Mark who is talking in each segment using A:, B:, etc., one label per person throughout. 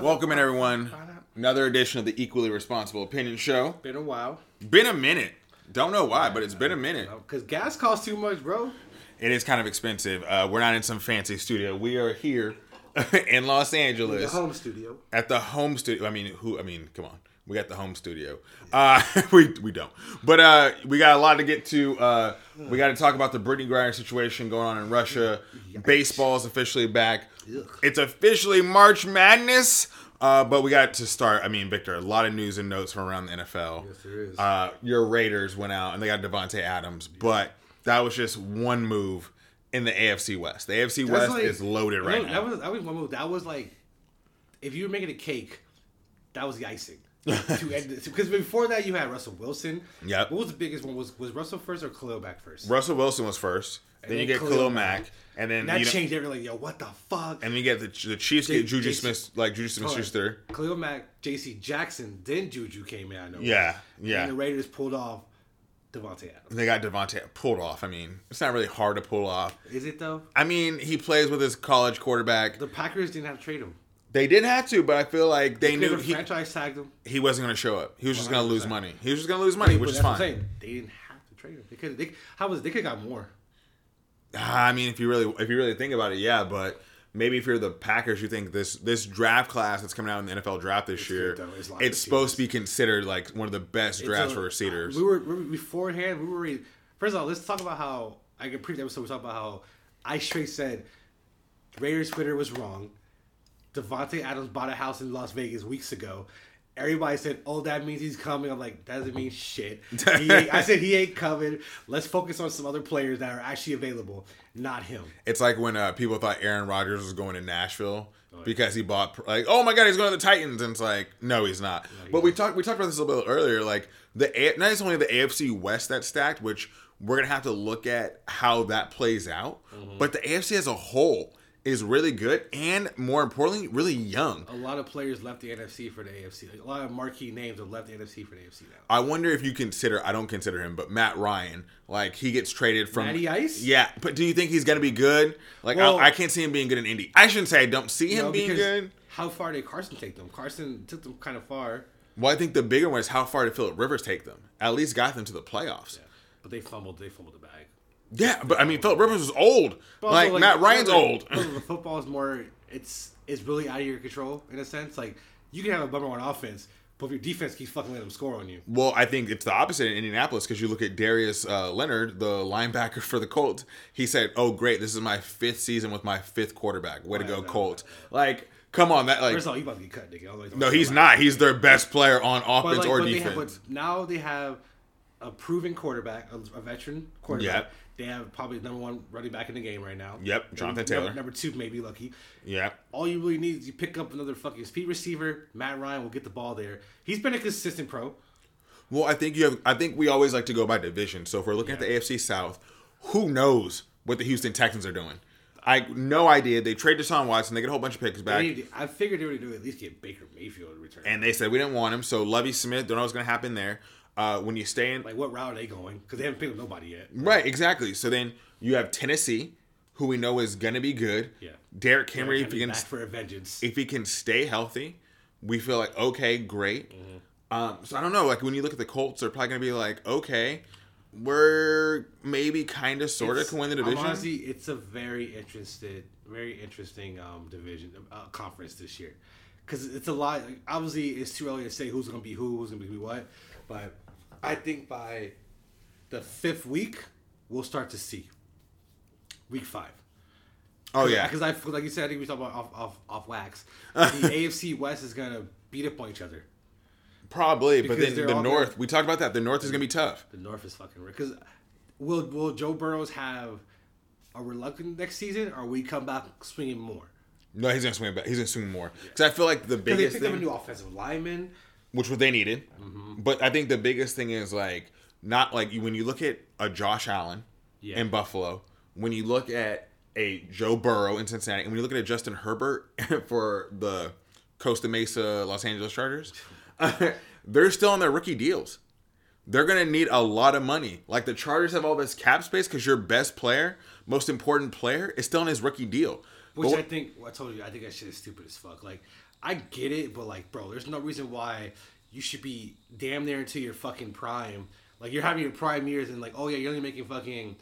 A: Welcome in, everyone. Another edition of the Equally Responsible Opinion Show.
B: Been a while.
A: Been a minute. Don't know why, but it's been a minute.
B: Because gas costs too much, bro.
A: It is kind of expensive. Uh, we're not in some fancy studio. We are here in Los Angeles.
B: At the home studio.
A: at the home studio. I mean, who? I mean, come on. We got the home studio. Uh, we we don't, but uh, we got a lot to get to. Uh, we got to talk about the Brittney Griner situation going on in Russia. Baseball is officially back.
B: Ugh.
A: It's officially March Madness. Uh, but we got to start. I mean, Victor, a lot of news and notes from around the NFL.
B: Yes, there is.
A: Uh, your Raiders went out and they got Davante Adams, but that was just one move in the AFC West. The AFC West
B: like-
A: is loaded right
B: No,
A: now.
B: That was that was one move. That was like, if you were making a cake, that was the icing. to end. Because before that, you had Russell Wilson.
A: Yeah.
B: What was the biggest one? Was was Russell first or Khalil back first?
A: Russell Wilson was first. Then,
B: then
A: you get
B: Khalil
A: Khalil
B: Mack.
A: Mack, and then
B: And that
A: you know,
B: changed everything. Like, yo, what the fuck?
A: and then you get the the Chiefs get Juju
B: Jason-
A: Smith like Juju Smith Schuster.
B: Khalil Mack, J.C. Jackson, then Juju came in. I know.
A: Yeah, yeah.
B: And the Raiders pulled off Davante Adams.
A: They got Davante pulled off. I mean, it's not really hard to pull off.
B: Is it though?
A: I mean, he plays with his college quarterback.
B: The Packers didn't have to trade him.
A: They didn't have to, but I feel like they
B: They
A: knew he,
B: franchise tagged him.
A: he wasn't going to show up. He was just going to lose money. He was just going to lose money, which is
B: that's what I'm
A: fine.
B: saying. They didn't have to trade him. They could. They, how was they could have got more?
A: I mean, if you really if you really think about it, yeah. But maybe if you're the Packers, you think this this draft class that's coming out in the NFL draft this year.
B: It's a
A: it's supposed to be considered like one of the best
B: It's
A: drafts
B: a-
A: for receivers.
B: We were, we were beforehand. We were. First of all, let's talk about how I get previous episode. We talked about how I straight said Raiders Twitter was wrong. Davante Adams bought a house in Las Vegas weeks ago. Everybody said, "Oh, that means he's coming." I'm like, "That doesn't mean shit." I said he ain't coming. Let's focus on some other players that are actually available, not him.
A: It's like when uh, people thought Aaron Rodgers was going to Nashville
B: Oh,
A: because he bought like, oh my god, he's going to the Titans, and it's like, no, he's not. but we talked we talked about this a little bit earlier. Like the A- not only the AFC West that's stacked, which we're gonna have to look at how that plays out,
B: Mm-hmm.
A: but the AFC as a whole is really good and more importantly, really young.
B: A lot of players left the NFC for the AFC. Like, a lot of marquee names have left the NFC for the AFC now.
A: I wonder if you consider. I don't consider him, but Matt Ryan, like he gets traded from
B: Matty Ice?
A: Yeah, but do you think he's gonna be good? Like
B: Well-
A: I, I can't see him being good in Indy. I shouldn't say I don't see him
B: No,
A: being good.
B: How far did Carson take them? Carson took them kind of far,
A: Well, I think the bigger one is how far did Philip Rivers take them? At least got them to the playoffs.
B: but they fumbled. They fumbled the bag.
A: Yeah, but I mean Philip Rivers is old.
B: But also,
A: Like, Matt Ryan's
B: remember,
A: old.
B: remember, football is more. It's it's really out of your control in a sense. Like you can have a bummer on offense, but if your defense keeps fucking letting them score on you,
A: Well, I think it's the opposite in Indianapolis because you look at Darius uh, Leonard, the linebacker for the Colts. He said, "Oh, great, this is my fifth season with my fifth quarterback. Way to go,
B: no,
A: Colts!" Like, come on, that like
B: first of all, you about to get cut, nigga. I don't know what
A: no, he's not. He's their best player on
B: But,
A: offense
B: like,
A: or
B: but they have,
A: defense.
B: but now they have a proven quarterback, a, a veteran quarterback.
A: Yep.
B: They have probably number one running back in the game right now.
A: Yep, Jonathan
B: Number-
A: Taylor.
B: Number two, maybe lucky.
A: yeah,
B: All you really need is you pick up another fucking speed receiver. Matt Ryan will get the ball there. He's been a consistent pro.
A: Well, I think you have. I think we always like to go by division. So if we're looking at the AFC South, who knows what the Houston Texans are doing? I no idea. They trade Deshaun Watson. They get a whole bunch of picks back,
B: need- I figured they were going to at least get Baker Mayfield in return.
A: and they said we didn't want him. So Lovie Smith, don't know what's going to happen there. Uh, when you stay in,
B: like, what route are they going? Because they haven't picked up nobody yet.
A: right, exactly. So then you have Tennessee, who we know is going to be good.
B: Yeah.
A: Derrick Henry, if he can,
B: for a vengeance.
A: if he can stay healthy, we feel like okay, great.
B: Mm-hmm.
A: Um, so I don't know. Like when you look at the Colts, they're probably going to be like, okay, we're maybe kind of sort of can win the
B: I'm
A: division.
B: Honestly, it's a very interested, very interesting um, division uh, conference this year, because it's a lot. Like, obviously, it's too early to say who's going to be who, who's going to be what, but I think by the fifth week we'll start to see. Week five.
A: oh yeah,
B: because I like you said, I think we talked about off off off wax. The AFC West is going to beat up on each other.
A: probably. But then the North,
B: gonna-
A: we talked about that. The North is going to be tough.
B: The North is fucking because will will Joe Burrows have a reluctant next season, or we come back swinging more?
A: No, he's going to swing back. He's going to swing more because I feel like the
B: Because they
A: biggest
B: picked up a new offensive lineman.
A: Which what they needed,
B: Mm-hmm.
A: but I think the biggest thing is like not like when you look at a Josh Allen
B: Yeah.
A: in Buffalo, when you look at a Joe Burrow in Cincinnati, and when you look at a Justin Herbert for the Costa Mesa Los Angeles Chargers, they're still on their rookie deals. They're gonna need a lot of money. Like the Chargers have all this cap space because your best player, most important player, is still on his rookie deal.
B: Which
A: But
B: I think, I told you, I think that shit is stupid as fuck. Like, I get it, but like, bro, there's no reason why you should be damn near into your fucking prime. Like you're having your prime years and like, oh yeah, you're only making fucking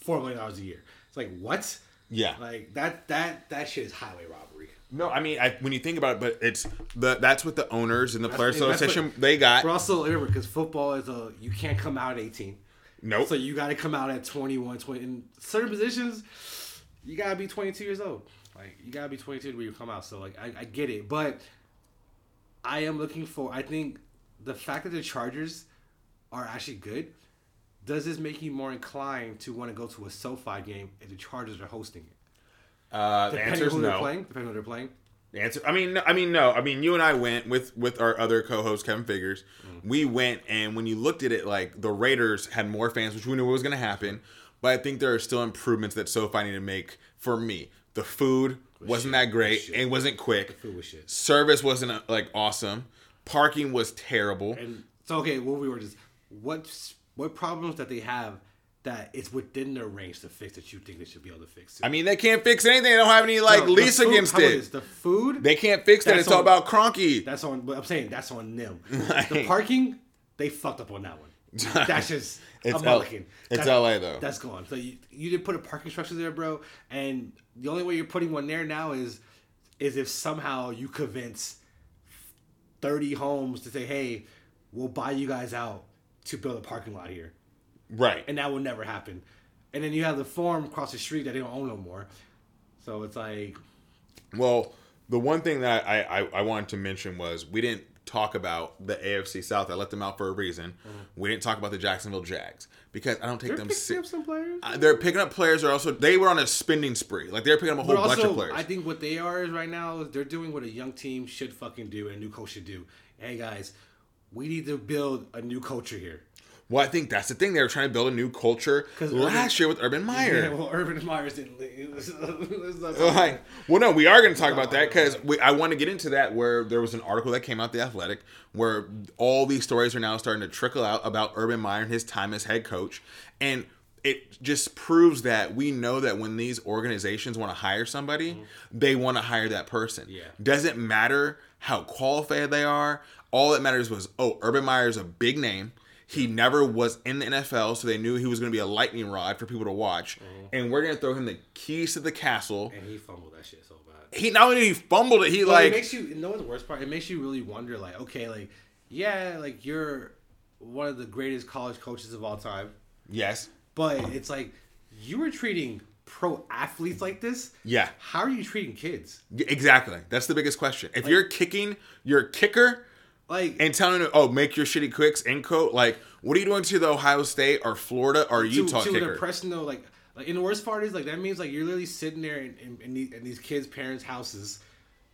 B: four million dollars a year. It's like what?
A: Yeah.
B: Like that that that shit is highway robbery.
A: No, I mean, I, when you think about it, but it's the that's what the owners and the players
B: That's- that's
A: association
B: what-
A: they got.
B: But also remember, because football is a you can't come out at 18.
A: Nope.
B: So you got to come out at 21, 20. In certain positions, you got to be 22 years old. Like, you got to be 22 when you come out. So, like, I, I get it. But I am looking for, I think the fact that the Chargers are actually good, does this make you more inclined to want to go to a SoFi game if the Chargers are hosting it?
A: uh, the answer
B: on
A: is
B: who they're
A: no.
B: playing. Depending on who they're playing.
A: The answer. I mean, no, I mean, no. I mean, you and I went with with our other co-host Kevin Figures.
B: Mm-hmm.
A: We went, and when you looked at it, like the Raiders had more fans, which we knew was going to happen. But I think there are still improvements that SoFi need to make. For me, the food wasn't that great.
B: shit.
A: It wasn't quick.
B: Food was shit.
A: Service wasn't uh, like awesome. Parking was terrible.
B: And so, okay, what we were just what what problems that they have that it's within their range to fix that you think they should be able to fix?
A: I mean, they can't fix anything. They don't have any like
B: No,
A: lease
B: food-
A: against
B: how about
A: it.
B: this? The food
A: They can't fix that.
B: That's
A: It's all about Kroenke.
B: that's on. But I'm saying that's on them. the parking they fucked up on that one. That's just
A: It's
B: I'm
A: L- it's LA though.
B: That's gone. So you, you didn't put a parking structure there, bro. And the only way you're putting one there now is is if somehow you convince 30 homes to say, hey, we'll buy you guys out to build a parking lot here.
A: right.
B: And that will never happen. And then you have the farm across the street that they don't own no more. So it's like,
A: Well, the one thing that I, I, I wanted to mention was we didn't talk about the AFC South. I let them out for a reason. We didn't talk about the Jacksonville Jags because I don't take
B: they're
A: them.
B: picking
A: Se-
B: up some players.
A: Uh, they're picking up players. Are also they were on a spending spree. Like they're picking up a whole
B: But
A: bunch of players.
B: I think what they are is right now is they're doing what a young team should fucking do and a new coach should do. Hey guys, we need to build a new culture here.
A: Well, I think that's the thing. They were trying to build a new culture last
B: Urban-
A: year with Urban Meyer.
B: Yeah, well, Urban Myers didn't. leave. Not-
A: Well, no, we are going to talk about that because I want to get into that. Where there was an article that came out the Athletic, where all these stories are now starting to trickle out about Urban Meyer and his time as head coach, and it just proves that we know that when these organizations want to hire somebody, mm-hmm. they want to hire that person.
B: Yeah.
A: Doesn't matter how qualified they are. All that matters was, oh, Urban Meyer is a big name. He never was in the NFL, so they knew he was going to be a lightning rod for people to watch. Mm-hmm. And we're going to throw him the keys to the castle
B: and he fumbled that shit so bad.
A: he not only he fumbled it, he
B: But
A: like
B: it makes you. You know the worst part? It makes you really wonder. Like, okay, like, yeah, like you're one of the greatest college coaches of all time,
A: yes,
B: but it's like you were treating pro athletes like this.
A: yeah,
B: How are you treating kids?
A: Exactly. That's the biggest question. If you're kicking your kicker
B: Like,
A: and telling him, "Oh, make your shitty quicks in coat," like what are you doing to the Ohio State or Florida or
B: to,
A: Utah
B: to
A: kicker?
B: impression though, like, like, and the worst part is like that means like you're literally sitting there in, in, in, these, in these kids' parents' houses,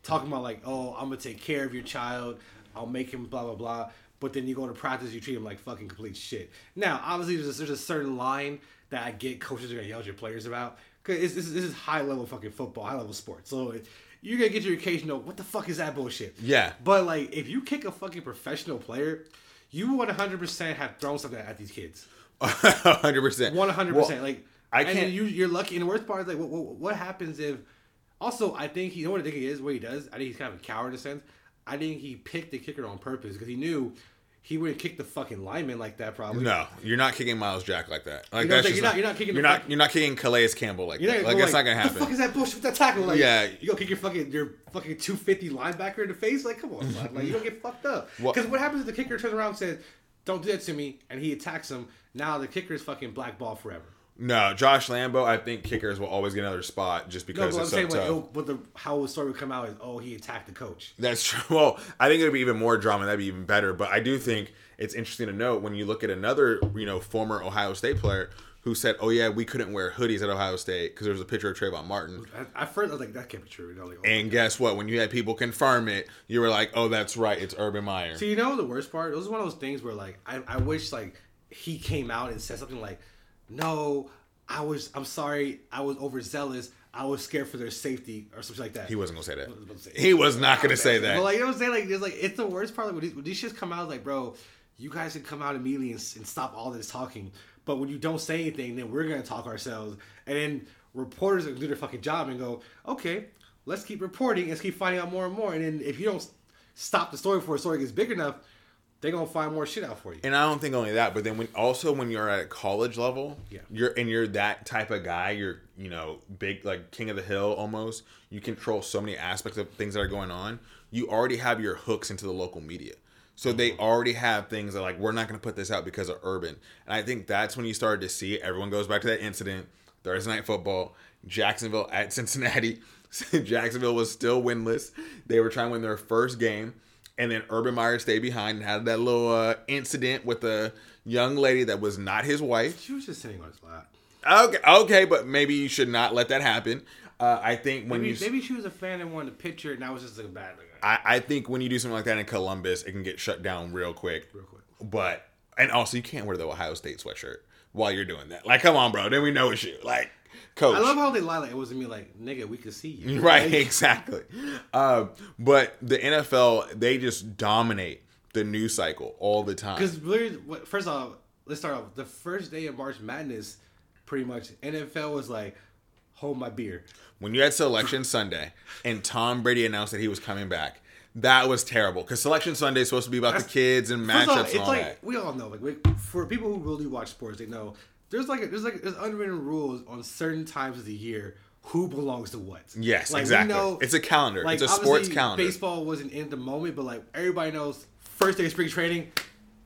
B: talking about like, oh, I'm gonna take care of your child, I'll make him blah blah blah. But then you go to practice, you treat him like fucking complete shit. Now, obviously, there's a, there's a certain line that I get coaches are gonna yell at your players about because this is high level fucking football, high level sports. So it, you're gonna get your occasional, what the fuck is that bullshit?
A: Yeah.
B: But like, if you kick a fucking professional player, you would 100 percent have thrown something at these kids.
A: Hundred percent.
B: One hundred percent. Like
A: I can't-.
B: You, you're lucky. And the worst part is like, what, what, what happens if? Also, I think he. You know what I think he is. What he does. I think he's kind of a coward in a sense. I think he picked the kicker on purpose because he knew he wouldn't kick the fucking lineman like that. Probably.
A: No, you're not kicking Myles Jack like that. Like
B: You know
A: that's
B: I'm
A: just
B: saying? You're not- you're not kicking
A: You're not. You're not kicking Calais Campbell like that. Like it's
B: go
A: not gonna
B: What the fuck
A: happen.
B: is that bullshit with that tackle? Like,
A: Yeah.
B: You go kick your fucking your fucking two fifty linebacker in the face? Like, come on, son. like you don't get fucked up. Because what happens if the kicker turns around and says, "Don't do that to me," and he attacks him? Now the kicker is fucking blackball forever.
A: No, Josh Lambo. I think kickers will always get another spot just because No,
B: but I'm
A: so
B: saying
A: tough.
B: like, it'll- but the how the story would come out is, oh, he attacked the coach.
A: That's true. Well, I think it would be even more drama. That'd be even better. But I do think it's interesting to note when you look at another, you know, former Ohio State player who said, "Oh yeah, we couldn't wear hoodies at Ohio State because there was a picture of Trayvon Martin."
B: I, I first I was like, that can't be true. Like, oh.
A: And guess what? When you had people confirm it, you were like, "Oh, that's right. It's Urban Meyer."
B: So you know the worst part? It was one of those things where like I, I wish like he came out and said something like, "No, I was I'm sorry, I was overzealous. I was scared for their safety or something like that."
A: He wasn't gonna say that.
B: was about to say-
A: He was not gonna say that.
B: But like you know what I'm saying? Like it's like it's the worst part. Like when these, when these shits come out, like bro, you guys can come out immediately and, and stop all this talking. But when you don't say anything, then we're gonna talk ourselves, and then reporters are gonna do their fucking job and go, okay, let's keep reporting. Let's keep finding out more and more. And then if you don't stop the story before the story gets big enough, they're gonna find more shit out for you.
A: And I don't think only that, but then when also when you're at a college level,
B: Yeah.
A: you're and you're that type of guy, you're you know big like king of the hill almost. You control so many aspects of things that are going on. You already have your hooks into the local media, so they mm-hmm. already have things that like we're not going to put this out because of urban. And I think that's when you started to see everyone goes back to that incident Thursday night football, Jacksonville at Cincinnati. Jacksonville was still winless. They were trying to win their first game. And then Urban Meyer stayed behind and had that little uh, incident with a young lady that was not his wife.
B: She was just sitting on his lap.
A: Okay, okay, but maybe you should not let that happen. Uh, I think when
B: Maybe,
A: you,
B: maybe she was a fan and wanted a picture, and that was just like a bad look.
A: I, I think when you do something like that in Columbus, it can get shut down real quick.
B: Real quick.
A: But and also you can't wear the Ohio State sweatshirt while you're doing that. Like, come on, bro. Then we know it's you. Like, coach.
B: I love how they lie. Like it wasn't me. Like nigga, we could see you.
A: Right,
B: Like,
A: exactly. Uh, but the NFL, they just dominate the news cycle all the time.
B: Because first off, let's start off. The first day of March Madness, pretty much NFL was like, hold my beer.
A: When you had Selection Sunday and Tom Brady announced that he was coming back, that was terrible. Because Selection Sunday is supposed to be about the kids and matchups and
B: it's
A: all
B: like
A: that.
B: we all know. Like we, for people who really watch sports, they know there's like there's like there's unwritten rules on certain times of the year who belongs to what.
A: Yes,
B: Like,
A: exactly.
B: know-
A: it's a calendar.
B: Like
A: it's a sports calendar.
B: Baseball wasn't in the moment, but like everybody knows, first day of spring training,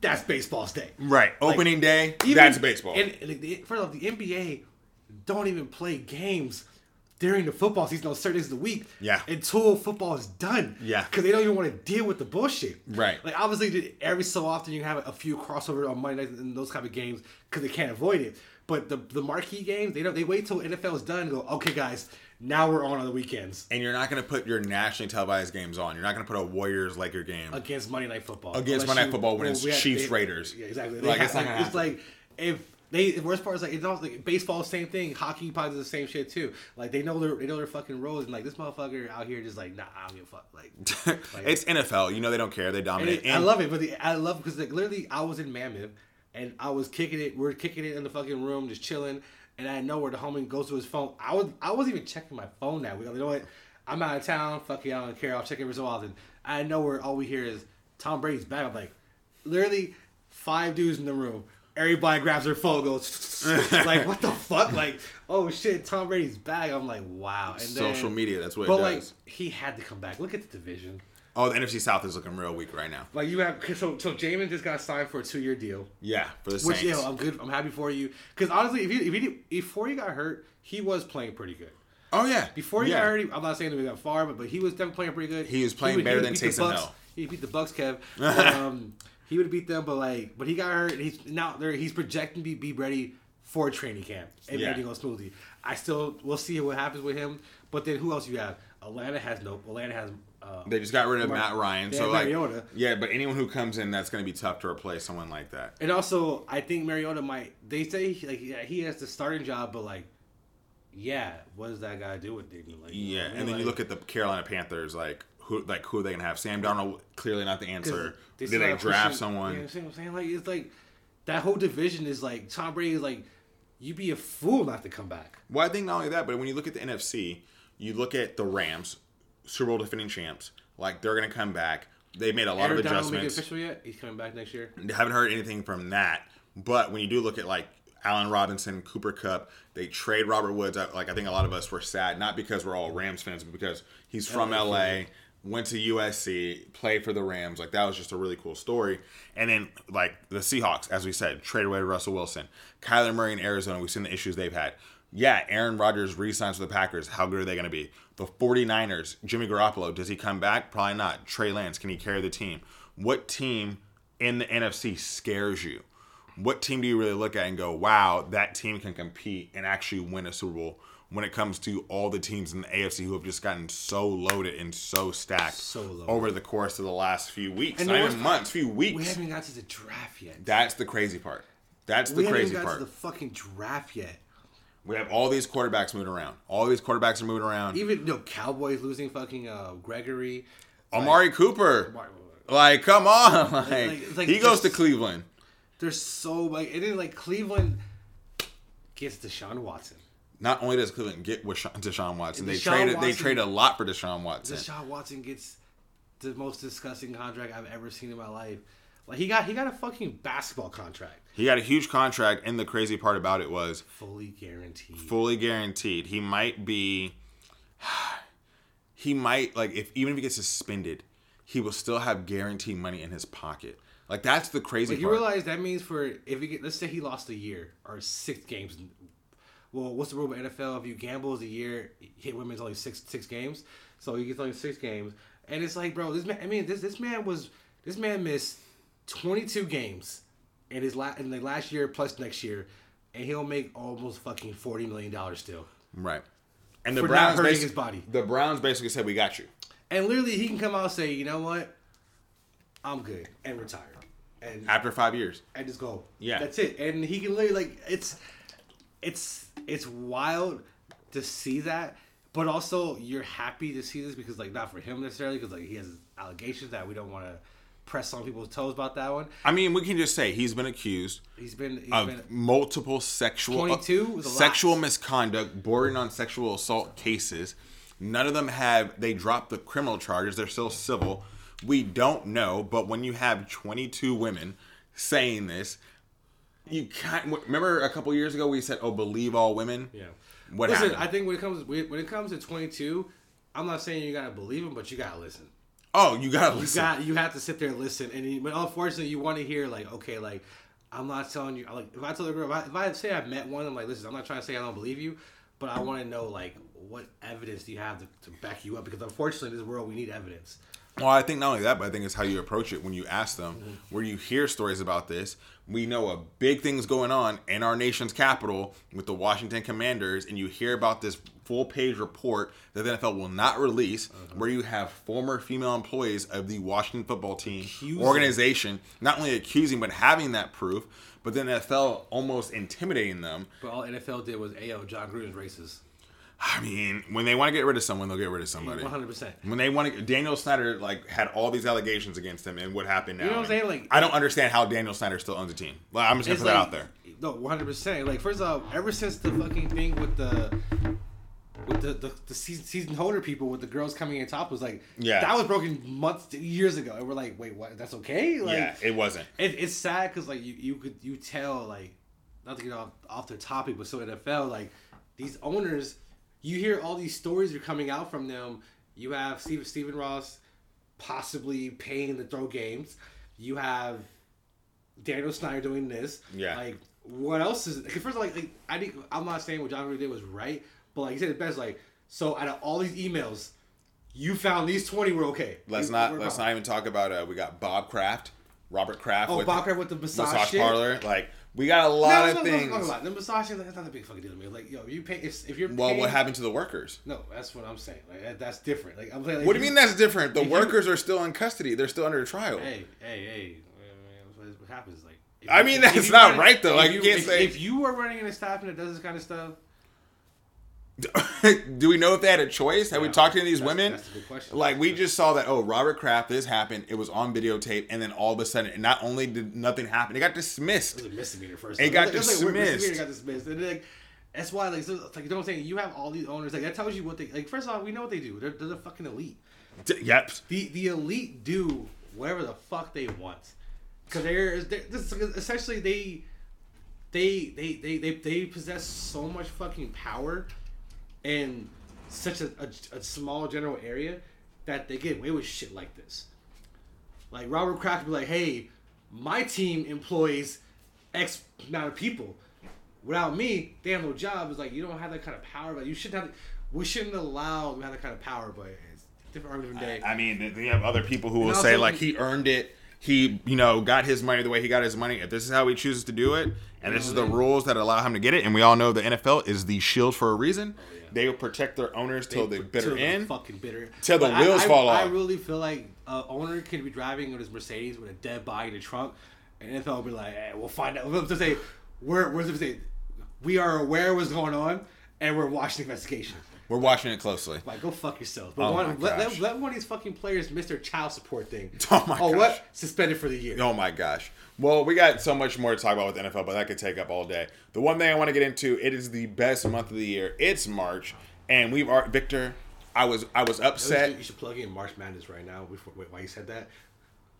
B: that's baseball's day.
A: Right. Opening day,
B: Even-
A: that's baseball.
B: And, and the, first off, the NBA don't even play games during the football season on certain days of the week.
A: Yeah.
B: Until football is done.
A: Yeah.
B: Because they don't even want to deal with the bullshit.
A: Right.
B: Like obviously, every so often you have a few crossovers on Monday nights and those kind of games because they can't avoid it. But the the marquee games, they don't. They wait till NFL is done and go, okay, guys, now we're on on the weekends
A: and you're not going to put your nationally televised games on. You're not going to put a Warriors Laker game.
B: against Monday Night Football.
A: Against Monday Night Football when it's Chiefs Raiders.
B: Yeah, exactly.
A: Like,
B: They
A: it's
B: have- it's like if they the worst part is like it's also like baseball same thing. Hockey probably does the same shit too. Like they know their they know their fucking roles and like this motherfucker out here just like nah I don't give a fuck like. like
A: it's NFL. You know they don't care. They dominate.
B: it- I love it, but the, I love because like literally I was in Mammoth and I was kicking it. We are kicking it in the fucking room, just chilling. And I know where the homie goes to his phone. I was I wasn't even checking my phone that week. You know what? I'm out of town. Fuck it, I don't care. I'll check every so often. I know where all we hear is Tom Brady's back. I'm like, literally five dudes in the room. Everybody grabs their phone, goes like, what the fuck? Like, oh shit, Tom Brady's back. I'm like, wow. And then,
A: Social media, that's what it
B: But like, he had to come back. Look at the division.
A: oh, the NFC South is looking real weak right now.
B: Like you have so so Jameis just got signed for a two year deal.
A: Yeah, for the
B: Which
A: Saints.
B: yeah, I'm good. I'm happy for you. Because honestly, if he if he before he got hurt, he was playing pretty good.
A: oh yeah,
B: Before he
A: yeah.
B: got hurt, he- I'm not saying that we got far, but, but he was definitely playing pretty good.
A: He was playing
B: would-
A: better
B: would
A: than Taysom Hill.
B: He beat the Bucks, Kev. Um, he would beat them, but like, but he got hurt. And he's now there. He's projecting to be, be ready for training camp and
A: Yeah.
B: everything goes smoothly. I still we'll see what happens with him. But then who else you have? Atlanta has no. Atlanta has. Uh,
A: They just got rid of
B: Mar-
A: Matt Ryan, so like,
B: Mariota.
A: yeah. But anyone who comes in, that's going to be tough to replace someone like that.
B: And also, I think Mariota might. They say like yeah, he has the starting job, but like, yeah, what does that guy do with Digby? Like,
A: Yeah,
B: you know
A: and then you look at the Carolina Panthers, like who, like who are they to have? Sam Darnold clearly not the answer.
B: they
A: Did they draft
B: Christian-
A: someone?
B: You know what I'm saying? Like it's like that whole division is like Tom Brady is like you'd be a fool not to come back.
A: Well, I think not only that, but when you look at the NFC, you look at the Rams, Super Bowl defending champs. Like they're to come back. They made a lot
B: Aaron
A: of
B: Donald make
A: adjustments.
B: official yet? He's coming back next year.
A: haven't heard anything from that. But when you do look at like Allen Robinson, Cooper Kupp, they trade Robert Woods. I- Like I think a lot of us were sad, not because we're all Rams fans, but because he's from
B: LA,
A: went to USC, played for the Rams. Like that was just a really cool story. And then like the Seahawks, as we said, traded away Russell Wilson, Kyler Murray in Arizona. We've seen the issues they've had. Yeah, Aaron Rodgers re-signs with the Packers. How good are they going to be? The 49ers, Jimmy Garoppolo, does he come back? Probably not. Trey Lance, can he carry the team? What team in the NFC scares you? What team do you really look at and go, wow, that team can compete and actually win a Super Bowl when it comes to all the teams in the AFC who have just gotten so loaded and so stacked
B: So loaded.
A: over the course of the last few weeks,
B: And
A: not even months, few weeks.
B: We haven't even got to the draft yet.
A: That's the crazy part. That's the
B: we haven't
A: crazy
B: even got
A: part.
B: to the fucking draft yet.
A: We have all these quarterbacks moving around. All these quarterbacks are moving around.
B: Even you no Cowboys losing fucking uh, Gregory.
A: Amari Cooper. Like, come on. Like,
B: it's like
A: he goes to Cleveland.
B: There's so like and then like Cleveland gets Deshaun Watson.
A: Not only does Cleveland get with Deshaun, Watson, they traded they
B: Watson-
A: trade a lot for Deshaun Watson.
B: Deshaun Watson gets the most disgusting contract I've ever seen in my life. Like he got he got a fucking basketball contract,
A: He got a huge contract, and the crazy part about it was
B: fully guaranteed.
A: fully guaranteed. He might be, he might like if even if he gets suspended, he will still have guaranteed money in his pocket. Like that's the crazy
B: Like you
A: part.
B: realize that means for if he get, let's say he lost a year or six games. Well, what's the rule of NFL? If you gamble as a year, hit women's only six six games, so he gets only six games. And it's like, bro, this man. I mean, this this man was this man missed twenty two games in his la- in the last year plus next year, and he'll make almost fucking forty million dollars still.
A: right. And the
B: For not
A: Browns
B: hurting his body.
A: The Browns basically said, "We got you."
B: And literally, he can come out and say, you know what, I'm good, and retire, and
A: After five years,
B: I just go.
A: Yeah.
B: that's it. And he can literally like it's, it's it's wild to see that, but also you're happy to see this because like not for him necessarily because like he has allegations that we don't want to press on people's toes about that one.
A: I mean, we can just say he's been accused
B: He's been he's
A: of
B: been
A: multiple sexual uh,
B: 22 was a lot.
A: sexual misconduct, bordering on sexual assault cases. None of them have they dropped the criminal charges. They're still civil. We don't know, but when you have 22 women saying this, you can't. Remember a couple years ago we said, "Oh, believe all women."
B: yeah.
A: What
B: Listen,
A: happened?
B: I think when it comes when it comes to 22, I'm not saying you gotta believe him, but you gotta listen.
A: oh, you gotta
B: you
A: listen.
B: got you have to sit there and listen and but unfortunately you want to hear like okay like i'm not telling you like if i tell the girl if I, if I say i've met one i'm like listen i'm not trying to say i don't believe you but i want to know like what evidence do you have to, to back you up because unfortunately in this world we need evidence
A: Well, I think not only that, but I think it's how you approach it when you ask them,
B: Mm-hmm.
A: where you hear stories about this. We know a big thing's going on in our nation's capital with the Washington Commanders, and you hear about this full page report that the NFL will not release,
B: Uh-huh.
A: where you have former female employees of the Washington football team
B: Accusing.
A: organization not only accusing but having that proof, but then the NFL almost intimidating them.
B: but all nfl did was ayo Jon Gruden's racist
A: I mean, when they want to get rid of someone, they'll get rid of somebody.
B: 100%
A: When they want to, Daniel Snyder like had all these allegations against him, and what happened now?
B: You know what I'm saying? Like-
A: I don't understand how Daniel Snyder still owns a team. Like, I'm just gonna put that out there.
B: no 100% like first off ever since the fucking thing with the with the, the, the season, season holder people with the girls coming in top was like
A: Yeah.
B: that was broken months years ago and we're like wait what that's okay like
A: yeah, it wasn't.
B: it, it's sad because like you, you could you tell like not to get off off the topic but so NFL like these owners you hear all these stories are coming out from them you have Steve, Stephen Ross possibly paying to throw games you have Daniel Snyder doing this
A: Yeah.
B: like what else is it? First, of all, like, like I think I'm not saying what John did was right, but like he said it best. Like so, out of all these emails, you found these 20 were okay.
A: Let's
B: You-
A: not let's not even talk about. Uh, we got Bob Kraft, Robert Kraft.
B: Oh,
A: with
B: Bob Kraft with the massage,
A: massage parlor. Like we got a lot
B: No,
A: of
B: no, no, no,
A: things.
B: no, no, no, The massage that's not a big fucking deal to me. Like, yo, you pay if, if you're
A: well,
B: paying,
A: what happened to the workers?
B: No, that's what I'm saying. Like that, that's different. Like I'm saying. Like,
A: What do you mean that's different? The
B: if you-
A: workers are still in custody. They're still under trial.
B: Hey, hey, hey. What, what happens? Like,
A: I mean, that's not
B: run-
A: right, though. Like, you can't
B: if,
A: say-
B: if you are running an establishment that does this kind of stuff.
A: do we know if they had a choice? Have we talked to these women?
B: that's a good question.
A: Like we just saw that. Oh, Robert Kraft, this happened. It was on videotape, and then all of a sudden, not only did nothing happen, it got dismissed.
B: It was a misdemeanor first.
A: It got
B: was like,
A: dismissed.
B: misdemeanor got dismissed. And like, that's why, like, so, like, you know what I'm saying? You have all these owners. Like, that tells you what they, like, first of all, we know what they do. They're, they're the fucking elite.
A: D- Yep.
B: The the elite do whatever the fuck they want. Because they're, they're this, essentially, they, they, they, they, they, they possess so much fucking power in such a, a, a small general area that they get away with shit like this. Like Robert Kraft would be like, "Hey, my team employs X amount of people. Without me, they have no job." It's like you don't have that kind of power. But you shouldn't have. We shouldn't allow them to have that kind of power. But it's different argument different day.
A: I mean, they have other people who will
B: And
A: say like he earned it. He, you know, got his money the way he got his money. If this is how he chooses to do it, and this is the rules that allow him to get it, and we all know the NFL is the shield for a reason. They will protect their owners till they bitter
B: Till the
A: in.
B: fucking bitter.
A: Till the
B: But I-
A: wheels
B: I,
A: fall off.
B: I really feel like a owner could be driving with his Mercedes with a dead body in the trunk, and NFL will be like, hey, "We'll find out." We'll say, "We're we're just say, we are aware of what's going on, and we're watching the investigation."
A: We're watching it closely.
B: Like, go fuck yourself. Oh but
A: Oh
B: one,
A: my
B: let, let, let one of these fucking players miss their child support thing.
A: Oh my
B: Oh,
A: gosh.
B: what? Suspended for the year.
A: Oh my gosh. Well, we got so much more to talk about with NFL, but that could take up all day. The one thing I want to get into, it is the best month of the year. It's March, and we've already Victor. I was I was upset.
B: you should plug in March Madness right now. Before, wait, why you said that?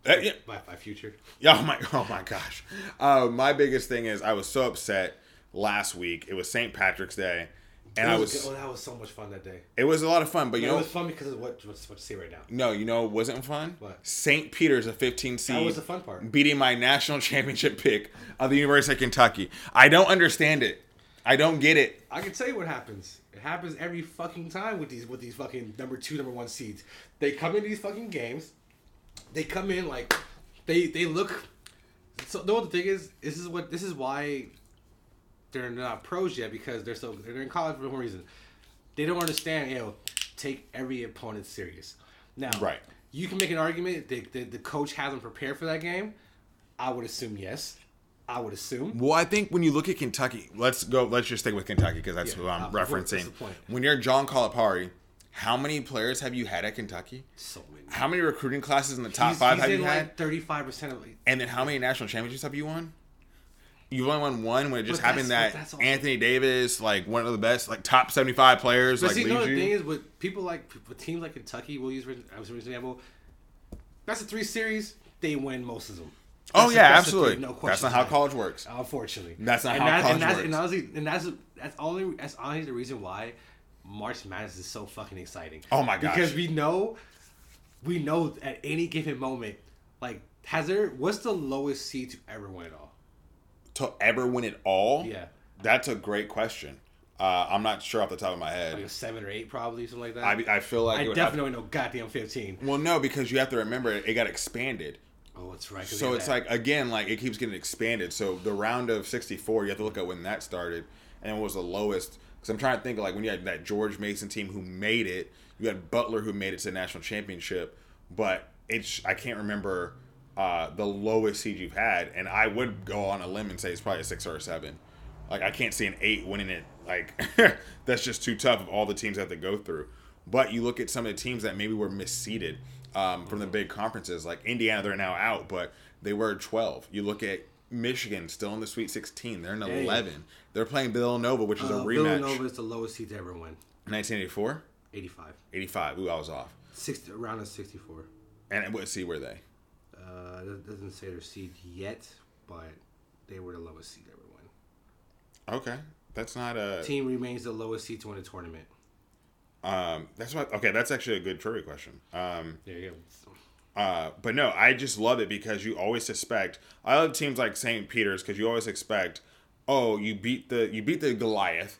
A: Uh, yeah.
B: My, my future.
A: Oh my oh my gosh. Uh, my biggest thing is I was so upset last week. It was St. Patrick's Day, and I
B: It
A: was
B: oh, that was so much fun that day.
A: it was a lot of fun. But you
B: it
A: know it
B: was fun because of what what's what to say right now.
A: no, you know it wasn't fun.
B: What?
A: St. Peter's a 15 seed.
B: That was the fun part.
A: Beating my national championship pick of the University of Kentucky. I don't understand it. I don't get it.
B: I can tell you what happens. It happens every fucking time with these with these fucking number two, number one seeds. They come into these fucking games. They come in like they they look. So know what the thing is? This is what this is why they're not pros yet because they're so they're in college for one reason. They don't understand. You know, take every opponent serious. Now,
A: Right.
B: You can make an argument that the, the coach hasn't prepared for that game. I would assume yes. I would assume.
A: Well, I think when you look at Kentucky, let's go. Let's just stick with Kentucky because that's
B: Yeah,
A: what I'm
B: uh,
A: referencing. When you're John Calipari, how many players have you had at Kentucky?
B: So many.
A: How many recruiting classes in the top
B: He's-
A: five
B: he's
A: have you had?
B: Thirty-five percent of.
A: And then how many national championships have you won? You've only won one when it just
B: But
A: happened that Anthony Davis, like one of the best, like top seventy-five players,
B: But
A: like
B: see, you know
A: leads
B: the thing is, with people like with teams like Kentucky, we'll use I was an example. That's a three series. They win most of them.
A: oh
B: That's a-
A: yeah,
B: a
A: absolutely.
B: three, no question.
A: that's not how college works.
B: Unfortunately,
A: That's not
B: and
A: how
B: that,
A: college
B: and that's,
A: works.
B: And honestly, and that's that's only that's honestly the reason why March Madness is so fucking exciting.
A: Oh my gosh.
B: Because we know, we know at any given moment, like has there what's the lowest seed to ever win it all?
A: To ever win it all?
B: Yeah,
A: That's a great question. Uh, I'm not sure off the top of my head.
B: like seven or eight, probably something like that.
A: I, I feel like
B: I
A: it would have
B: definitely know goddamn fifteen.
A: Well, no, because you have to remember it, it got expanded.
B: Oh, that's right.
A: So it's
B: that.
A: like again, like it keeps getting expanded. So the round of '64, you have to look at when that started, and it was the lowest. Because I'm trying to think of like when you had that George Mason team who made it, you had Butler who made it to the national championship, but it's I can't remember uh, the lowest seed you've had, and I would go on a limb and say it's probably a six or a seven. Like I can't see an eight winning it. Like that's just too tough of all the teams that they go through. But you look at some of the teams that maybe were misseeded um, from the big conferences, like Indiana, they're now out, but they were 12. You look at Michigan, still in the Sweet 16. They're in
B: Dang.
A: 11. They're playing Villanova, which is a
B: Uh,
A: rematch.
B: Villanova is the lowest seed to ever win.
A: 1984,
B: 85.
A: 85. Ooh, I was off.
B: 60, around a 64.
A: And what see where they?
B: Uh, it doesn't say their seed yet, but they were the lowest seed ever win.
A: Okay, that's not a.
B: Team remains the lowest seed to win a tournament.
A: Um, that's what. Okay, that's actually a good trivia question. Um,
B: There you go.
A: Uh, but no, I just love it because you always suspect. I love teams like St. Peter's because you always expect, oh, you beat the you beat the Goliath.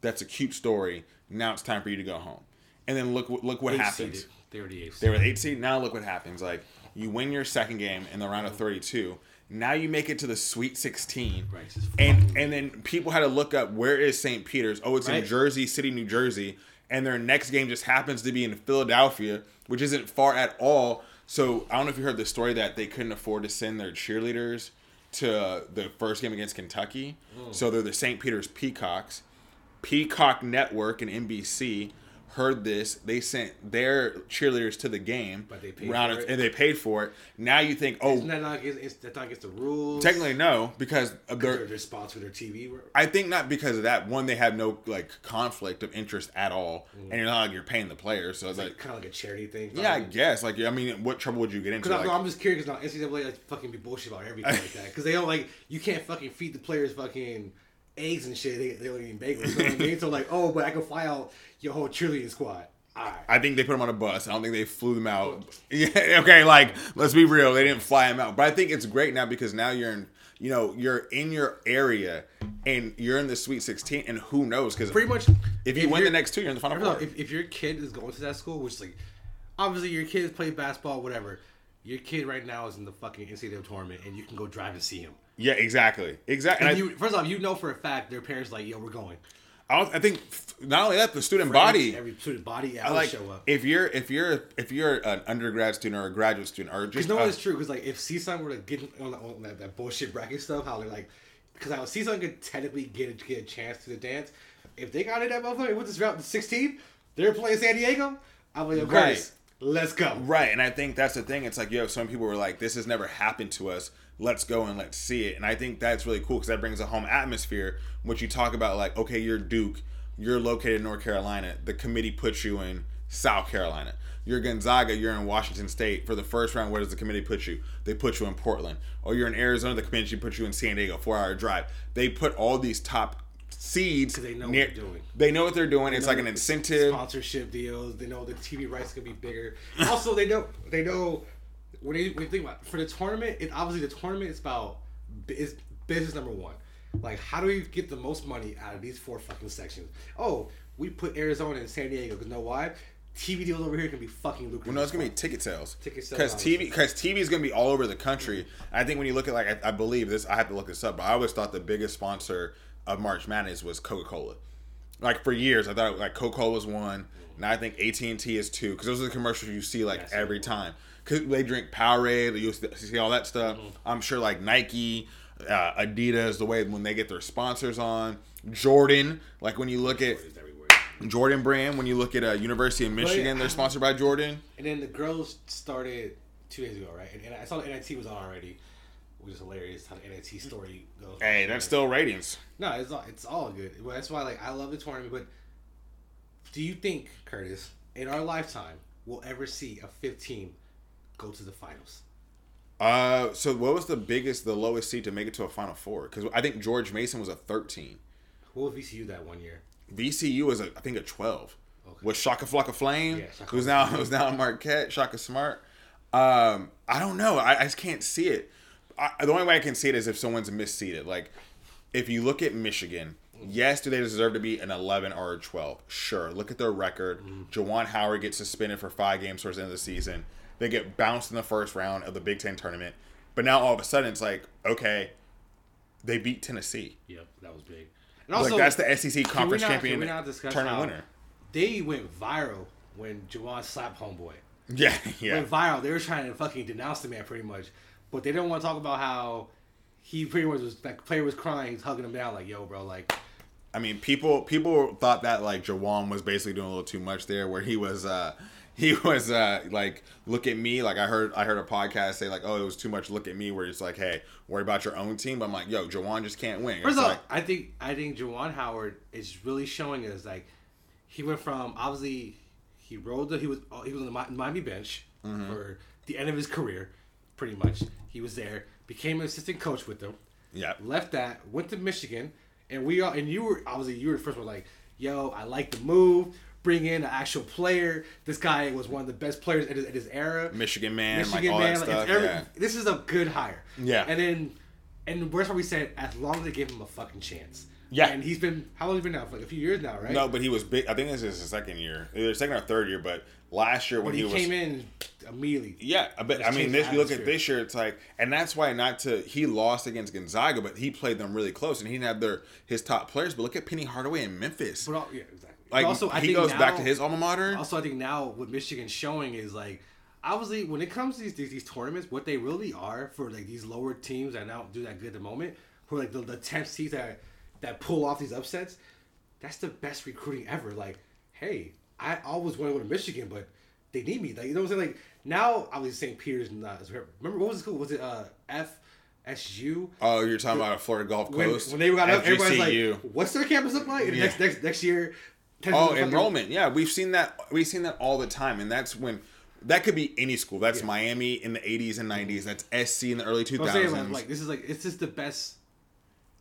A: That's a cute story. Now it's time for you to go home. And then look what- look what
B: Eight
A: happens.
B: seeded. They were the eighth.
A: They were the eight seed. Now look what happens. Like you win your second game in the round of thirty two. Now you make it to the Sweet Sixteen.
B: Right,
A: And and then people had to look up where is St. Peter's. Oh, it's in Jersey City, New Jersey. And their next game just happens to be in Philadelphia, which isn't far at all. So I don't know if you heard the story that they couldn't afford to send their cheerleaders to the first game against Kentucky.
B: Mm.
A: So they're the St. Peter's Peacocks. Peacock Network and NBC heard this. They sent their cheerleaders to the game,
B: But they paid for
A: and they paid for it. Now you think, oh,
B: Isn't that not against, it's, that's not against the rules?
A: technically no, because
B: They're, they're sponsored their TV.
A: I think not because of that. One, they have no like conflict of interest at all, mm-hmm. and you're not like you're paying the players. So it's like,
B: Like, kind of like a charity thing.
A: yeah, I guess. Like, I mean, what trouble would you get into? Like,
B: I'm just curious. Now NCAA like fucking be bullshit about everything like that. Because they don't like you can't fucking feed the players fucking eggs and shit. They they don't eat bagels. You know what I mean? So like, oh, but I can fly out your whole cheerleading squad. Right.
A: I think they put them on a bus. I don't think they flew them out. Yeah, okay, like let's be real, they didn't fly them out. But I think it's great now because now you're in, you know, you're in your area and you're in the Sweet 16, and who knows? Because
B: Pretty much.
A: if you win the next two, you're in the final four.
B: if, if your kid is going to that school, which like obviously your kids play basketball, whatever. Your kid right now is in the fucking NCAA tournament, and you can go drive and see him.
A: yeah, exactly, exactly.
B: You, first off, you know for a fact their parents like, yo, we're going.
A: I, I, think not only that, the student body.
B: every student body, yeah,
A: I like
B: show up.
A: if you're if you're if you're an undergrad student or a graduate student or just
B: no,
A: a-
B: it's true. Because like, if CSUN were to get on, on that, that bullshit bracket stuff, how they're like, because how CSUN could technically get a, get a chance to the dance, if they got in that motherfucker with this route the 16, they're playing San Diego. I'm like, of
A: Right.
B: course, let's go.
A: Right, and I think that's the thing. It's like, yo, some people were like, "This has never happened to us. Let's go and let's see it." And I think that's really cool because that brings a home atmosphere. Which you talk about, like, okay, you're Duke, you're located in North Carolina. The committee puts you in South Carolina. You're Gonzaga, you're in Washington State. For the first round, where does the committee put you? They put you in Portland. Or you're in Arizona, the committee puts you in San Diego, four hour drive. They put all these top seeds.
B: 'Cause they know what they're doing.
A: They know what they're doing. It's like an incentive.
B: Sponsorship deals. They know the TV rights can be bigger. Also, they know they know when you, when you think about for the tournament. It obviously the tournament is about is business number one. Like, how do we get the most money out of these four fucking sections? Oh, we put Arizona and San Diego because know why? TV deals over here can be fucking lucrative.
A: Well, no, it's gonna be ticket sales.
B: Ticket sales,
A: Because TV, because TV is gonna be all over the country. Mm-hmm. I think when you look at like, I, I believe this. I have to look this up, but I always thought the biggest sponsor of March Madness was Coca Cola. Like for years, I thought like Coca Cola was one. Now I think AT and T is two because those are the commercials you see like
B: Yes.
A: every time. Cause they drink Powerade, you see all that stuff.
B: Mm-hmm.
A: I'm sure like Nike, uh, Adidas, the way when they get their sponsors on, Jordan. Like when you look at Jordan brand, when you look at uh, University of Michigan, they're sponsored by Jordan.
B: And then the girls started two days ago, right? And, and I saw the NIT was on already, which is hilarious how the NIT story goes.
A: Hey, that's still ratings.
B: No, it's all it's all good. Well, that's why like I love the tournament. But do you think Curtis, in our lifetime, we'll ever see a 15 go to the finals?
A: Uh, so what was the biggest, the lowest seed to make it to a Final Four? Because I think George Mason was a 13.
B: What was VCU that one year?
A: VCU was a, I think a 12.
B: Okay.
A: Was Shaka Flocka Flame?
B: Yeah, Shaka
A: who's now who's now Marquette? Shaka Smart. Um, I don't know. I, I just can't see it. I, the only way I can see it is if someone's misseeded. Like, if you look at Michigan, yes, do they deserve to be an 11 or a 12? Sure. Look at their record. Mm-hmm. Juwan Howard gets suspended for five games towards the end of the season. They get bounced in the first round of the Big Ten tournament. But now all of a sudden it's like, okay, they beat Tennessee.
B: Yep, that was big. And
A: like that's the SEC
B: can we
A: conference
B: not-
A: champion
B: can we not
A: tournament winner.
B: They went viral when Juwan slapped homeboy.
A: Yeah, yeah.
B: Went viral. They were trying to fucking denounce the man pretty much, but they didn't want to talk about how he pretty much was like player was crying, he's hugging him down like, "Yo, bro, like."
A: I mean, people people thought that like Juwan was basically doing a little too much there, where he was uh he was uh like look at me like I heard I heard a podcast say like oh it was too much look at me where it's like hey worry about your own team but I'm like yo Juwan just can't win.
B: First
A: It's
B: of all,
A: like,
B: I think I think Juwan Howard is really showing us like he went from obviously he rode the he was he was on the Miami bench
A: Mm-hmm.
B: for the end of his career, pretty much. He was there, became an assistant coach with them,
A: yeah
B: left that, went to Michigan, and we all and you were obviously you were the first one like, yo, I like the move. Bring in an actual player. This guy was one of the best players at his, at his era.
A: Michigan man
B: Michigan
A: like all
B: man, like,
A: stuff.
B: every-
A: yeah.
B: this is a good hire.
A: Yeah.
B: And then, and where's where we said as long as they give him a fucking chance.
A: Yeah.
B: And he's been how long has he been now? For like a few years now, right?
A: No, but he was big. I think this is his second year, either second or third year. But last year when
B: he,
A: he, was
B: came in immediately.
A: Yeah, but I mean, this you look at this year, it's like, and that's why not to he lost against Gonzaga, but he played them really close, and he didn't have their his top players. But look at Penny Hardaway in Memphis.
B: But all, yeah, exactly.
A: Like
B: But also, I
A: he
B: think
A: goes back to his alma mater.
B: Also, I think now what Michigan's showing is like, obviously, when it comes to these, these, these tournaments, what they really are for like these lower teams that don't do that good at the moment, who are like the, the tenth seeds that that pull off these upsets, that's the best recruiting ever. Like, hey, I always want to go to Michigan, but they need me. Like, you know what I'm saying? Like now, obviously, St. Peter's not. as- Remember what was it called? Was it uh, FSU?
A: oh, you're talking about a Florida Gulf
B: When,
A: Coast.
B: when they got up, everybody's like, "What's their campus look like?" And
A: Yeah.
B: next next next year,
A: Oh, enrollment. Yeah, we've seen that. We've seen that all the time, and that's when that could be any school. That's
B: Yeah.
A: Miami in the '80s and '90s. That's SC in the early
B: I'm
A: 2000s.
B: saying like, like this is like it's just the best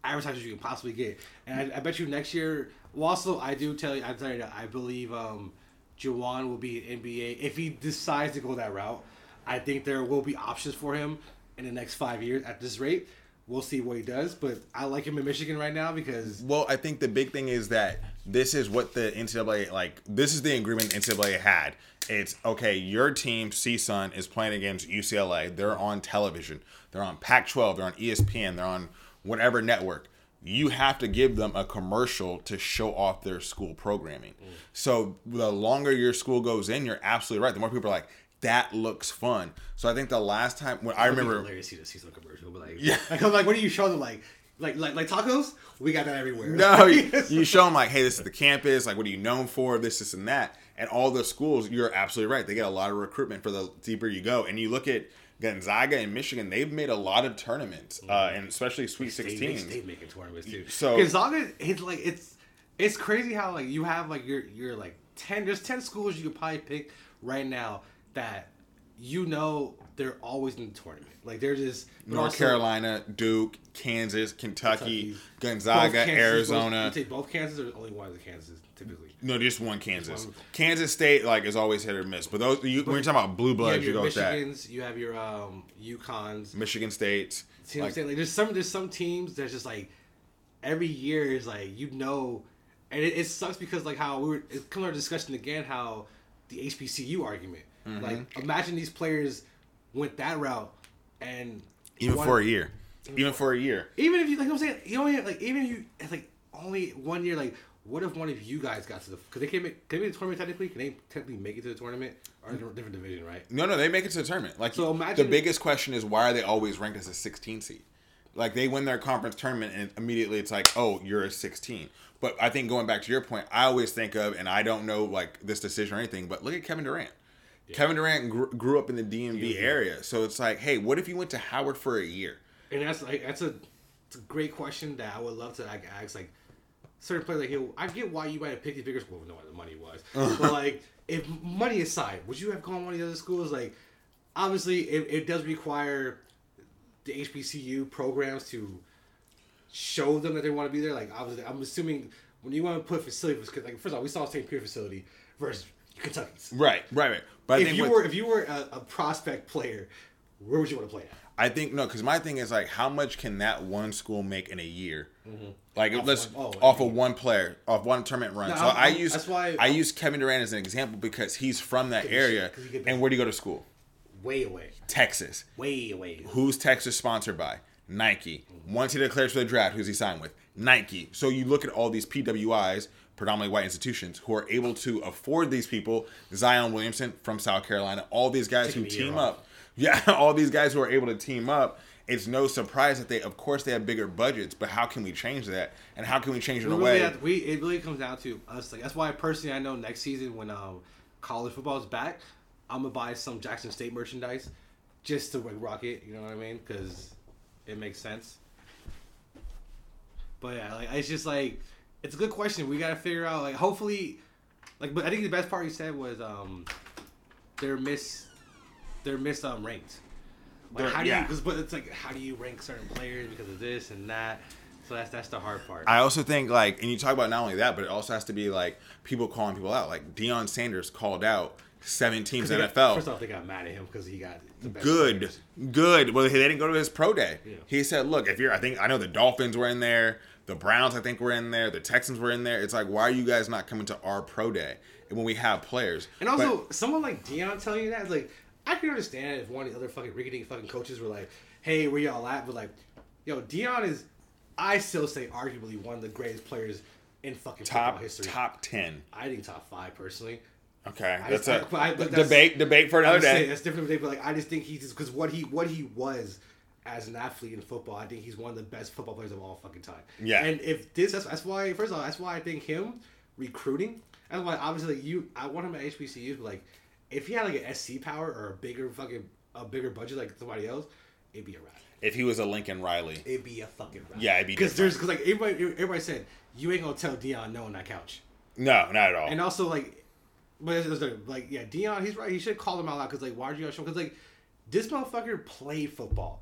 B: advertisers you can possibly get, and I, I bet you next year. Well, also I do tell you, I'm telling you, I believe um, Juwan will be an NBA if he decides to go that route. I think there will be options for him in the next five years at this rate. We'll see what he does, but I like him in Michigan right now because
A: Well, I think the big thing is that this is what the NCAA like. This is the agreement NCAA had. It's okay. Your team, CSUN, is playing against UCLA. They're on television. They're on Pac-12. They're on ESPN. They're on whatever network. You have to give them a commercial to show off their school programming. Mm. So the longer your school goes in, you're absolutely right. The more people are like, "That looks fun." So I think the last time when I remember,
B: hilarious to see season commercial, but like,
A: Yeah.
B: like, I'm like, what do you show them? Like, like like like tacos. We got that everywhere.
A: No, you, you show them like, hey, this is the campus. Like, what are you known for? This, this, and that. And all the schools, you're absolutely right. They get a lot of recruitment for the deeper you go. And you look at Gonzaga and Michigan; they've made a lot of tournaments, uh, and especially Sweet
B: they, they,
A: Sixteen.
B: they making tournaments too.
A: So-
B: Gonzaga, it's like it's it's crazy how like you have like your your like ten there's ten schools you could probably pick right now that you know they're always in the tournament. Like they're just
A: North
B: also-
A: Carolina, Duke, Kansas, Kentucky,
B: Kentucky.
A: Gonzaga,
B: Kansas-
A: Arizona.
B: Both, you take both Kansas or only one of the Kansas typically.
A: No, just one Kansas.
B: one.
A: Kansas State like is always hit or miss. But those you, when you're talking about blue bloods, you
B: your
A: go with that.
B: Michigans, you have your um UConns.
A: Michigan State.
B: See what I'm
A: like-
B: saying? Like there's some there's some teams that's just like every year is like you know, and it, it sucks because like how we were it's come to our discussion again how the HBCU argument.
A: Mm-hmm.
B: Like imagine these players went that route and
A: even
B: won-
A: for a year. Even for a year.
B: even if you like I'm saying you know like even if you it's like only one year like what if one of you guys got to the because they can make can they make the tournament technically can they technically make it to the tournament or a different division right
A: No, no, they make it to the tournament. Like
B: So imagine the
A: biggest question is why are they always ranked as a 16 seed? Like they win their conference tournament and immediately it's like, oh, you're a 16. But I think going back to your point, I always think of, and I don't know like this decision or anything, but look at Kevin Durant. Kevin Durant grew, grew up in the DMV
B: DMV.
A: area, so it's like, hey, what if you went to Howard for a year?
B: And that's like that's a, it's a great question that I would love to like ask like certain players like yo, I get why you might have picked these bigger schools, know what the money was, but like if money aside, would you have gone to one of the other schools? Like obviously it, it does require the HBCU programs to show them that they want to be there. Like obviously, I'm assuming when you want to put facilities, because like first of all, we saw St. Pierre facility versus Kentucky's.
A: Right, right, right. But I
B: If you
A: with-
B: were if you were a, a prospect player, where would you want to play at?
A: I think no, because my thing is like, how much can that one school make in a year? Like let's
B: Mm-hmm. one- oh,
A: off
B: I
A: of one player, off one tournament run.
B: No,
A: so
B: I'm-
A: i
B: I'm-
A: use
B: that's why-
A: I use Kevin Durant as an example because he's from that area. And where do you go to school?
B: Way away,
A: Texas.
B: way away.
A: Who's Texas sponsored by? Nike.
B: Mm-hmm.
A: Once he declares for the draft, who's he signed with? Nike. So you look at all these PWIs, predominantly white institutions, who are able to afford these people. Zion Williamson from South Carolina. All these guys who
B: Taking a year
A: team
B: off.
A: up. Yeah, all these guys who are able to team up. It's no surprise that they, of course, they have bigger budgets. But how can we change that? And how can we change it
B: We
A: in a
B: really
A: way?
B: to- we it really comes down to us. Like that's why personally, I know next season when um college football is back, I'm gonna buy some Jackson State merchandise just to like rock it. You know what I mean? Because it makes sense. But yeah, like it's just like it's a good question. We gotta figure out like hopefully, like. But I think the best part you said was um they're miss they're miss um ranked. Like
A: They're-
B: how do
A: yeah.
B: you? Cause, but it's like how do you rank certain players because of this and that. So that's that's the hard part.
A: I also think like, and you talk about not only that, but it also has to be like people calling people out. Like Deion Sanders called out seven teams
B: They got-
A: NFL.
B: First off, they got mad at him because he got the best
A: good,
B: players.
A: good. Well, they didn't go to his pro day.
B: Yeah.
A: He said, "Look, if you're, I think I know the Dolphins were in there, the Browns, I think were in there, the Texans were in there. It's like, why are you guys not coming to our pro day when we have players?
B: And also, someone like Deion telling you that is like, I can understand if one of the other fucking rickety fucking coaches were like, "Hey, where y'all at?" But like, yo, Deion is, I still say, arguably one of the greatest players in fucking
A: top
B: football history.
A: top ten.
B: I think top five personally.
A: Okay,
B: I-
A: that's a
B: but I- that's-
A: debate. Debate for another day.
B: that's different, but like I just think he's because what he what he was as an athlete in football, I think he's one of the best football players of all fucking time.
A: Yeah.
B: And if this, that's, that's why. First of all, that's why I think him recruiting. That's why obviously like, you. I want him at HBCUs, but like if he had like an SC power or a bigger fucking a bigger budget like somebody else, it'd be a wrap.
A: If he was a Lincoln Riley,
B: It'd be a fucking wrap.
A: Yeah, it'd be
B: because there's because like everybody everybody said you ain't gonna tell Deion no on that couch.
A: no, not at all.
B: And also like, but it's, it's like yeah, Deion, he's right. He should call him out loud because like, why are you showing? Because like, this motherfucker played football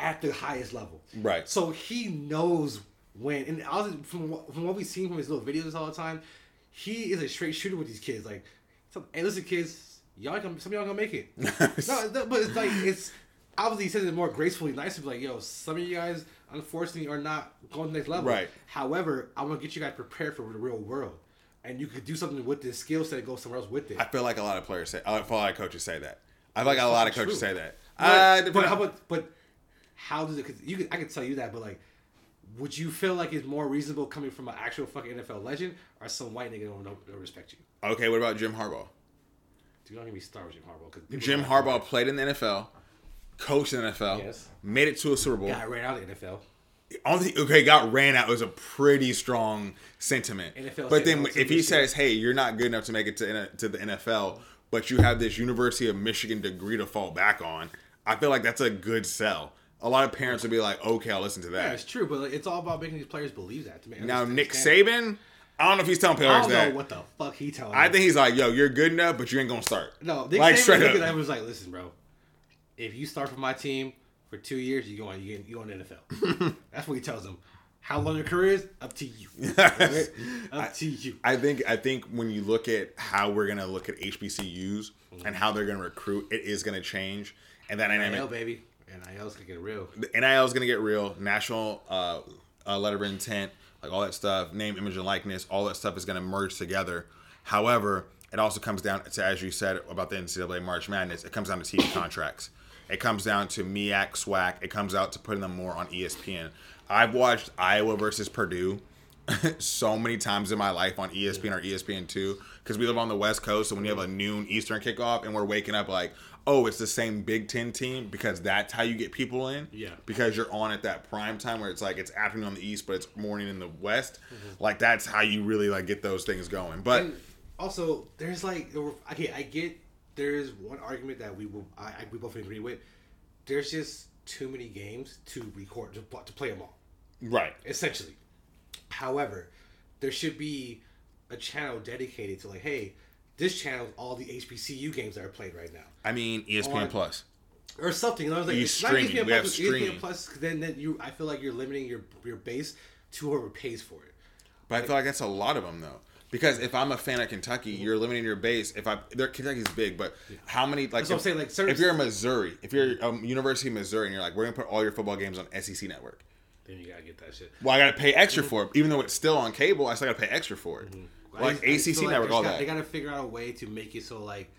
B: at the highest level,
A: Right.
B: So he knows when. And also from from what we've seen from his little videos all the time, he is a straight shooter with these kids. Like, hey, listen, kids, y'all gonna, some of y'all gonna make it. no, no, but it's like it's obviously he says it more gracefully, nicer. Like, yo, some of you guys unfortunately are not going to the next level.
A: Right.
B: However, I'm gonna get you guys prepared for the real world, and you could do something with this skill set and go somewhere else with it.
A: I feel like a lot of players say. I feel like coaches say that. I feel like a lot of coaches
B: true.
A: say that.
B: But,
A: Uh,
B: but how about but how does it? Cause you, could, I could tell you that, but like, would you feel like it's more reasonable coming from an actual fucking NFL legend or some white nigga don't, don't, don't respect you?
A: okay, what about Jim Harbaugh?
B: Do you not even start with Jim Harbaugh? 'cause people
A: Jim
B: don't-
A: Harbaugh played in the NFL, coached in the NFL,
B: Yes.
A: made it to a Super Bowl.
B: got ran out of the NFL.
A: only okay got ran out was a pretty strong sentiment.
B: NFL
A: but then if he says, "Hey, you're not good enough to make it to to the NFL," but you have this University of Michigan degree to fall back on, I feel like that's a good sell. A lot of parents would be like, "Okay, I'll listen to
B: Yeah,
A: that."
B: it's true, but like, it's all about making these players believe that. To me,
A: now Nick
B: Saban.
A: I don't know if he's telling
B: I
A: players
B: don't
A: that.
B: know what the fuck he telling.
A: I
B: them.
A: think he's like, "Yo, you're good enough, but you ain't gonna start."
B: no. Nick
A: like
B: Saban
A: straight up.
B: that and was like, "Listen, bro, if you start for my team for two years, you go on you go on the NFL." That's what he tells them. How long your career is up to you. Up to you.
A: I think I think when you look at how we're gonna look at HBCUs and mm-hmm. how they're gonna recruit, it is gonna change, and that dynamic.
B: NIL is gonna get real.
A: NIL is gonna get real. National uh, uh, letter of intent, like all that stuff, name, image, and likeness, all that stuff is gonna merge together. However, it also comes down to, as you said about the NCAA March Madness, it comes down to TV contracts. It comes down to MEAC, SWAC. It comes out to putting them more on ESPN. I've watched Iowa versus Purdue so many times in my life on ESPN or ESPN two because we live on the West Coast. So when you have a noon Eastern kickoff and we're waking up like, oh, it's the same Big Ten team because that's how you get people in.
B: Yeah.
A: Because you're on at that prime time where it's like it's afternoon on the East, but it's morning in the West.
B: Mm-hmm.
A: Like that's how you really like get those things going. But
B: And also, there's like, okay, I get there's one argument that we will, I, I we both agree with. There's just too many games to record to, to play them all.
A: right,
B: essentially. However, there should be a channel dedicated to like, hey, this channel all the HBCU games that are played right now,
A: I mean ESPN
B: On-
A: Plus.
B: or something. And I was like,
A: You
B: it's not. ESPN
A: We have
B: Plus, ESPN. Plus. Then, then you, I feel like you're limiting your your base to whoever pays for it.
A: But I feel like that's a lot of them though. Because if I'm a fan of Kentucky, you're limiting your base. If I, they're, Kentucky's big, but how many like?
B: That's what I'm
A: if,
B: saying, like, certain-
A: if you're in Missouri, if you're um, University of Missouri, and you're like, we're gonna put all your football games on SEC Network.
B: Then you gotta get that shit.
A: Well, I gotta pay extra for it, even though it's still on cable. I still gotta pay extra for it.
B: I
A: Like
B: just- I
A: ACC
B: like
A: Network, all
B: got-
A: that.
B: They gotta figure out a way to make it so like,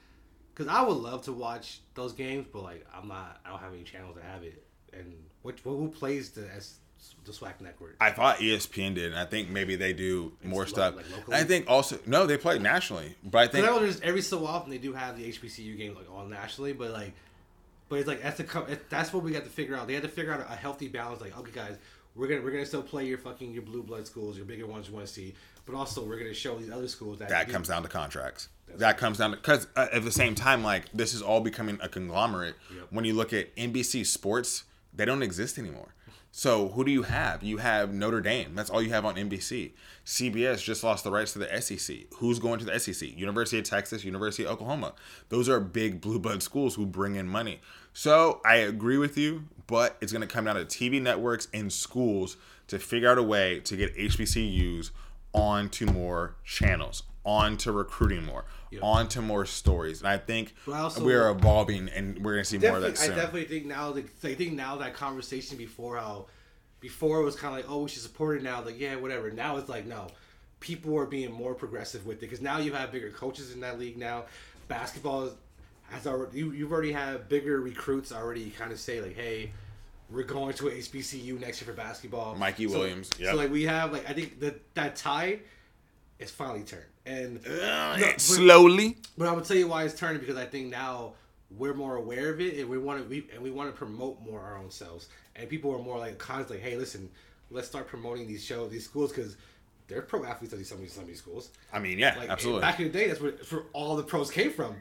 B: because I would love to watch those games, but like I'm not. I don't have any channels that have it. And what who plays the S, the SWAC network?
A: I thought ESPN did, and I think maybe they do more
B: lo-
A: stuff.
B: like?
A: I think also no, they play nationally, but I think
B: I there's every so often they do have the HBCU games like all nationally, but like, but it's like that's the that's what we got to figure out. They had to figure out a healthy balance. Like, okay, guys, we're gonna we're gonna still play your fucking your blue blood schools, your bigger ones you want to see, but also we're gonna show these other schools that
A: that comes down to contracts. that comes down to because uh, at the same time, like this is all becoming a conglomerate.
B: Yep.
A: When you look at NBC Sports, they don't exist anymore. So who do you have? You have Notre Dame. That's all you have on NBC. CBS just lost the rights to the SEC. Who's going to the SEC? University of Texas, University of Oklahoma. Those are big blue blood schools who bring in money. So I agree with you, but it's going to come down to TV networks and schools to figure out a way to get HBCUs onto more channels, onto recruiting more, onto more stories. And I think
B: also-
A: we're evolving and we're going to see more of that
B: I
A: soon.
B: definitely think now. The, I think now that conversation before how, before it was kind of like, oh, we should support it now. Like, yeah, whatever. Now it's like, no, people are being more progressive with it because now you have bigger coaches in that league. Now, basketball has already you, you've already had bigger recruits already kind of say like, hey, we're going to HBCU next year for basketball.
A: Mikey
B: So-
A: Williams,
B: So like we have like I think that that tide is finally turned and.
A: Uh,
B: No, but-
A: slowly.
B: But I would tell you why it's turning because I think now we're more aware of it and we want to we, and we want to promote more our own selves and people are more like constantly hey listen let's start promoting these shows these schools because they're pro athletes at these some of these, some of these schools
A: I mean, yeah,
B: like
A: absolutely.
B: back in the day that's where, that's where all the pros came from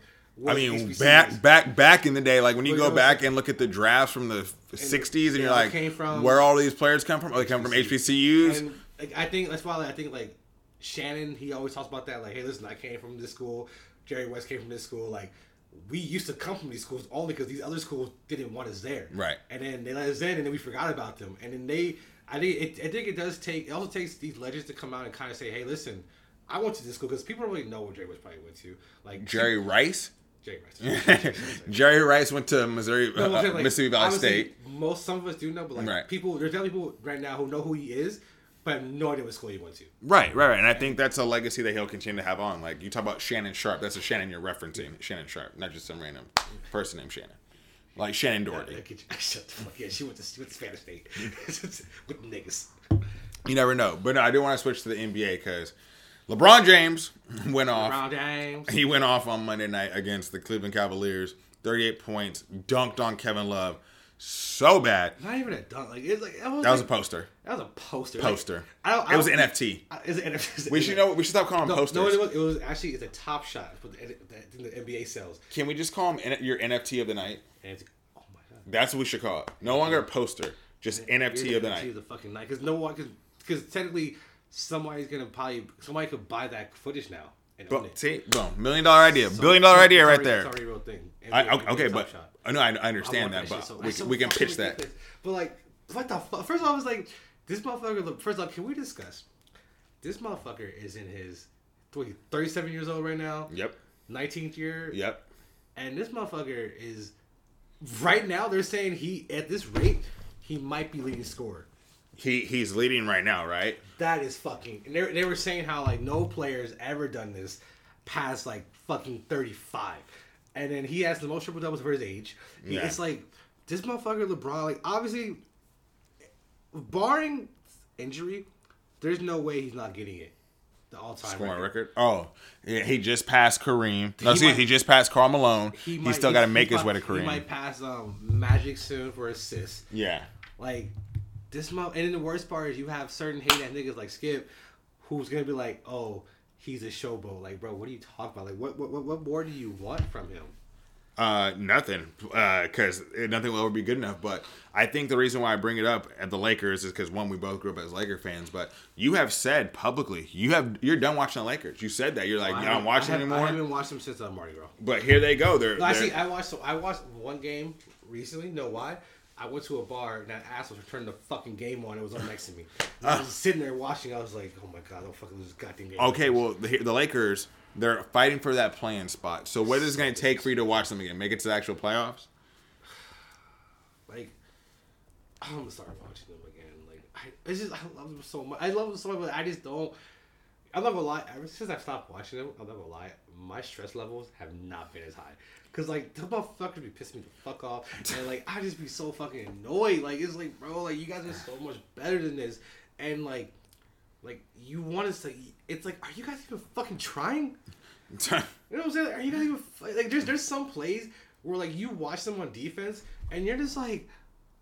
A: I mean, back back back in the day, like when you go
B: you know,
A: back and look at the drafts from the '60s, and you're like,
B: from-
A: where all these players come from? Oh, they come from HBCUs.
B: And like, I think that's why like, I think like Shannon, he always talks about that. Like, hey, listen, I came from this school. Jerry West came from this school. Like, we used to come from these schools only because these other schools didn't want us there.
A: Right.
B: And then they let us in, and then we forgot about them. And then they, I think, it, I think it does take. It also takes these legends to come out and kind of say, hey, listen. I went to this school because people don't really know where Jerry West probably went to. Like
A: Jerry Rice.
B: Jerry West.
A: Jerry Rice went to Missouri,
B: No,
A: uh,
B: like,
A: Mississippi Valley State.
B: Most some of us do know, but like
A: Right.
B: people, there's definitely people right now who know who he is, but have no idea what school he went to.
A: Right, right, right. And I think that's a legacy that he'll continue to have on. Like you talk about Shannon Sharpe, that's a Shannon you're referencing. Shannon Sharpe, not just some random person named Shannon. Like Shannen Doherty.
B: Shut the fuck. Yeah, she went to she went to Spanish State with niggas.
A: You never know. But no, I do want to switch to the NBA because LeBron James went off.
B: Brown James.
A: He went off on Monday night against the Cleveland Cavaliers. 38 points, dunked on Kevin Love. so bad.
B: Not even a dunk. Like it's like that was,
A: That was a poster.
B: that was a poster.
A: Poster.
B: Like, I don't, I
A: It was
B: don't
A: an NFT.
B: Is it NFT?
A: We should know. We should stop calling them
B: No,
A: posters.
B: no, it was, it was actually it's a top shot for the, the, the NBA sales.
A: Can we just call them your NFT of the night?
B: It's, oh my god.
A: That's what we should call it. No longer a poster, just NFT of the
B: NFT
A: night.
B: of the fucking night because no one because technically somebody's gonna probably somebody could buy that footage now and own
A: Boom.
B: it.
A: See, boom. Million dollar idea.
B: So-
A: Billion dollar
B: so
A: idea right there.
B: It's already real thing.
A: I,
B: NBA
A: okay, but
B: Shot.
A: I know I, I
B: I
A: understand
B: want
A: that, but
B: so-
A: we, can we can pitch that.
B: But like, what the fuck? First off, I was like, this motherfucker. Look, first off, can we discuss? This motherfucker is in his what, 37 years old right now,
A: Yep.
B: 19th year,
A: Yep.
B: and this motherfucker is right now. They're saying he at this rate, he might be leading scorer.
A: He he's leading right now, right?
B: That is fucking. And they, they were saying how like no player's ever done this past like fucking thirty five, and then he has the most triple doubles for his age. He-
A: Yeah.
B: It's like this motherfucker LeBron. Like obviously, barring injury, there's no way he's not getting it. The all time
A: Scoring
B: record.
A: record. Oh, yeah, he just passed Kareem. No,
B: He
A: excuse,
B: might-
A: he just passed Karl Malone. He,
B: might-
A: still got to make his way to
B: might- He might pass um, Magic soon for assists.
A: Yeah.
B: Like this mo and then the worst part is you have certain hate ass niggas like Skip, who's gonna be like, oh, he's a showboat. Like, bro, what are you talking about? Like, what what what, what more do you want from him?
A: Uh, nothing, Uh, because nothing will ever be good enough. But I think the reason why I bring it up at the Lakers is because one, we both grew up as Laker fans. But you have said publicly you have you're done watching the Lakers. You said that you're like,
B: I
A: I don't watch
B: I have- I haven't watched them since uh, Mardi Gras.
A: But here they go. They're,
B: No, actually,
A: they're
B: I watched. So I watched one game recently. Know why? I went to a bar and that asshole turned the fucking game on. It was on next to me. And I was sitting there watching. I was like, oh my god, don't fucking lose this goddamn game.
A: okay. Well, the, the Lakers they're fighting for that playing spot. So what is it going to take for you to watch them again? Make it to the actual playoffs?
B: like I'm gonna start watching them again. Like I, it's just I love them so much. I love them so much, but I just don't. I'm not gonna lie. Ever since I stopped watching them, I'm not gonna lie. My stress levels have not been as high. Cause like the motherfuckers be pissing me the fuck off, and like I just be so fucking annoyed. Like it's like, bro, like you guys are so much better than this, and like, like you want us to. It's like, are you guys even fucking trying? You know what I'm saying? Are you guys even like? There's there's some plays where like you watch them on defense and you're just like,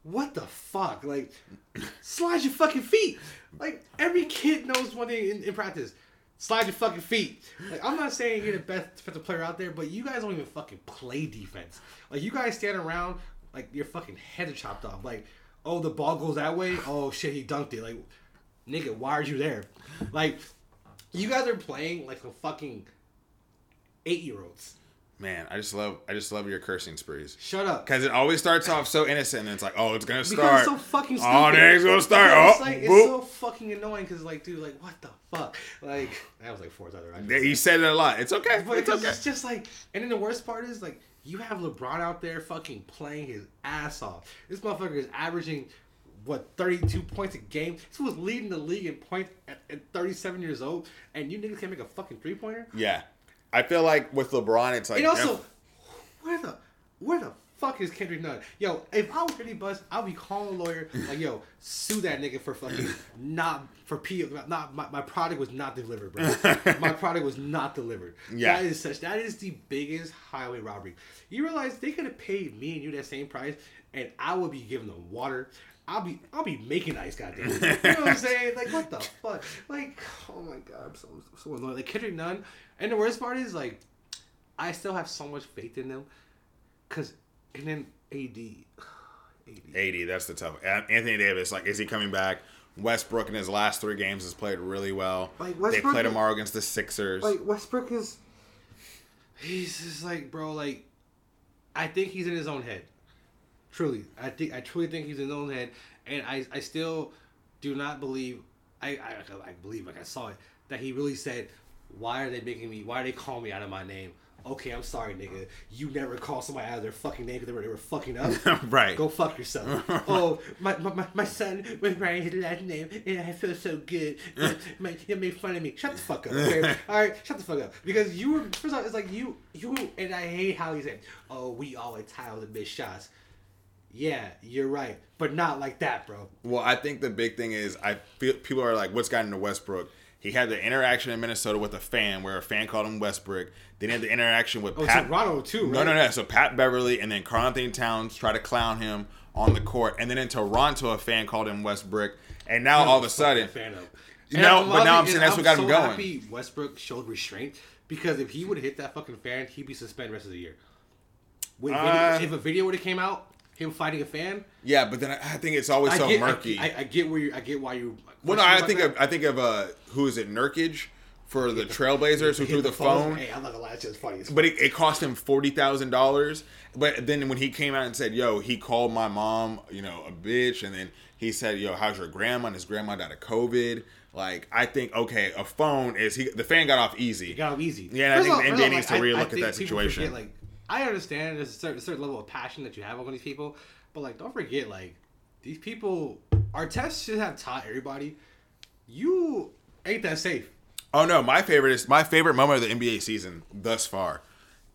B: what the fuck? Like, slide your fucking feet. Like every kid knows one thing in, in practice. Slide your fucking feet. Like I'm not saying you're the best defensive player out there, but you guys don't even fucking play defense. Like you guys stand around like your fucking head are chopped off. Like, oh the ball goes that way. Oh shit, he dunked it. Like, nigga, why are you there? Like, you guys are playing like some fucking eight year olds.
A: Man, I just love I just love your cursing sprees.
B: Shut up.
A: Because it always starts off so innocent, and it's like, oh, it's gonna start.
B: Oh, because
A: start.
B: it's so fucking stupid.
A: Oh, there it's gonna start.
B: It's
A: Oh,
B: like it's
A: boop.
B: so fucking annoying because like, dude, like, what the fuck? Like, that was like four times. Right?
A: Yeah, He said it a lot. It's okay.
B: But
A: It's
B: it's,
A: okay.
B: it's just like, and then the worst part is like, you have LeBron out there fucking playing his ass off. This motherfucker is averaging what 32 points a game. This was leading the league in points at, at 37 years old, and you niggas can't make a fucking three pointer.
A: Yeah, I feel like with LeBron, it's like
B: And also, where the where the fuck is Kendrick Nunn? Yo, if I was Benny Bus, I'd be calling a lawyer like, yo, sue that nigga for fucking not for P. Not my, my product was not delivered, bro. my product was not delivered.
A: Yeah.
B: that is such. That is the biggest highway robbery. You realize they could have paid me and you that same price, and I would be giving them water. I'll be I'll be making ice, goddamn. You know what I'm saying? Like what the fuck? Like oh my god, I'm so so annoyed. Like Kendrick Nunn, and the worst part is like I still have so much faith in them, cause and then AD, AD.
A: 80. That's the tough. Anthony Davis, like, is he coming back? Westbrook in his last three games has played really well.
B: Like,
A: they
B: Westbrook
A: play tomorrow against the Sixers.
B: Like Westbrook is, he's just like bro. Like, I think he's in his own head. Truly, I think I truly think he's in his own head, and I I still do not believe. I I, I believe like I saw it that he really said, "Why are they making me? Why are they calling me out of my name?" Okay, I'm sorry, nigga. You never call somebody out of their fucking name because they were, they were fucking up.
A: right.
B: Go fuck yourself. oh, my, my, my, my son was writing his last name and I feel so good. my, he made fun of me. Shut the fuck up, okay? All right, shut the fuck up. Because you were, first off, it's like you, you, and I hate how he said, oh, we always title the missed shots. Yeah, you're right. But not like that, bro.
A: Well, I think the big thing is I feel people are like, what's gotten into Westbrook? He had the interaction in Minnesota with a fan where a fan called him Westbrick. Then he had the interaction with
B: Oh,
A: Pat.
B: Toronto too,
A: No,
B: right?
A: no, no. So Pat Beverley and then Karl Anthony Towns try to clown him on the court, and then in Toronto, a fan called him Westbrick, and now all of a sudden,
B: fan of.
A: No, but now I'm saying that's what got him
B: so
A: going.
B: Happy Westbrook showed restraint because if he would have hit that fucking fan, he'd be suspended the rest of the year. When
A: Uh,
B: if a video would have came out, him fighting a fan,
A: yeah. But then I I think it's always
B: I
A: so
B: get,
A: murky.
B: I, I, get where you, I get why you.
A: well, no, I think of I think of uh, who is it, Nurkic for the Trailblazers who threw the phone.
B: Hey, I'm not gonna lie, funny. As
A: But it, it cost him forty thousand dollars. But then when he came out and said, "Yo," he called my mom, you know, a bitch, and then he said, "Yo, how's your grandma?" And his grandma died of COVID. Like, I think okay, a phone is he. The fan got off easy.
B: It got off easy.
A: Yeah, and I think
B: of
A: the NBA
B: all,
A: needs to
B: I-
A: relook
B: I
A: at that situation.
B: forget, like, I understand there's a certain, certain level of passion that you have on these people, but like, don't forget, like, these people, Artest should have taught everybody, you ain't that safe.
A: Oh no, my favorite is my favorite moment of the NBA season thus far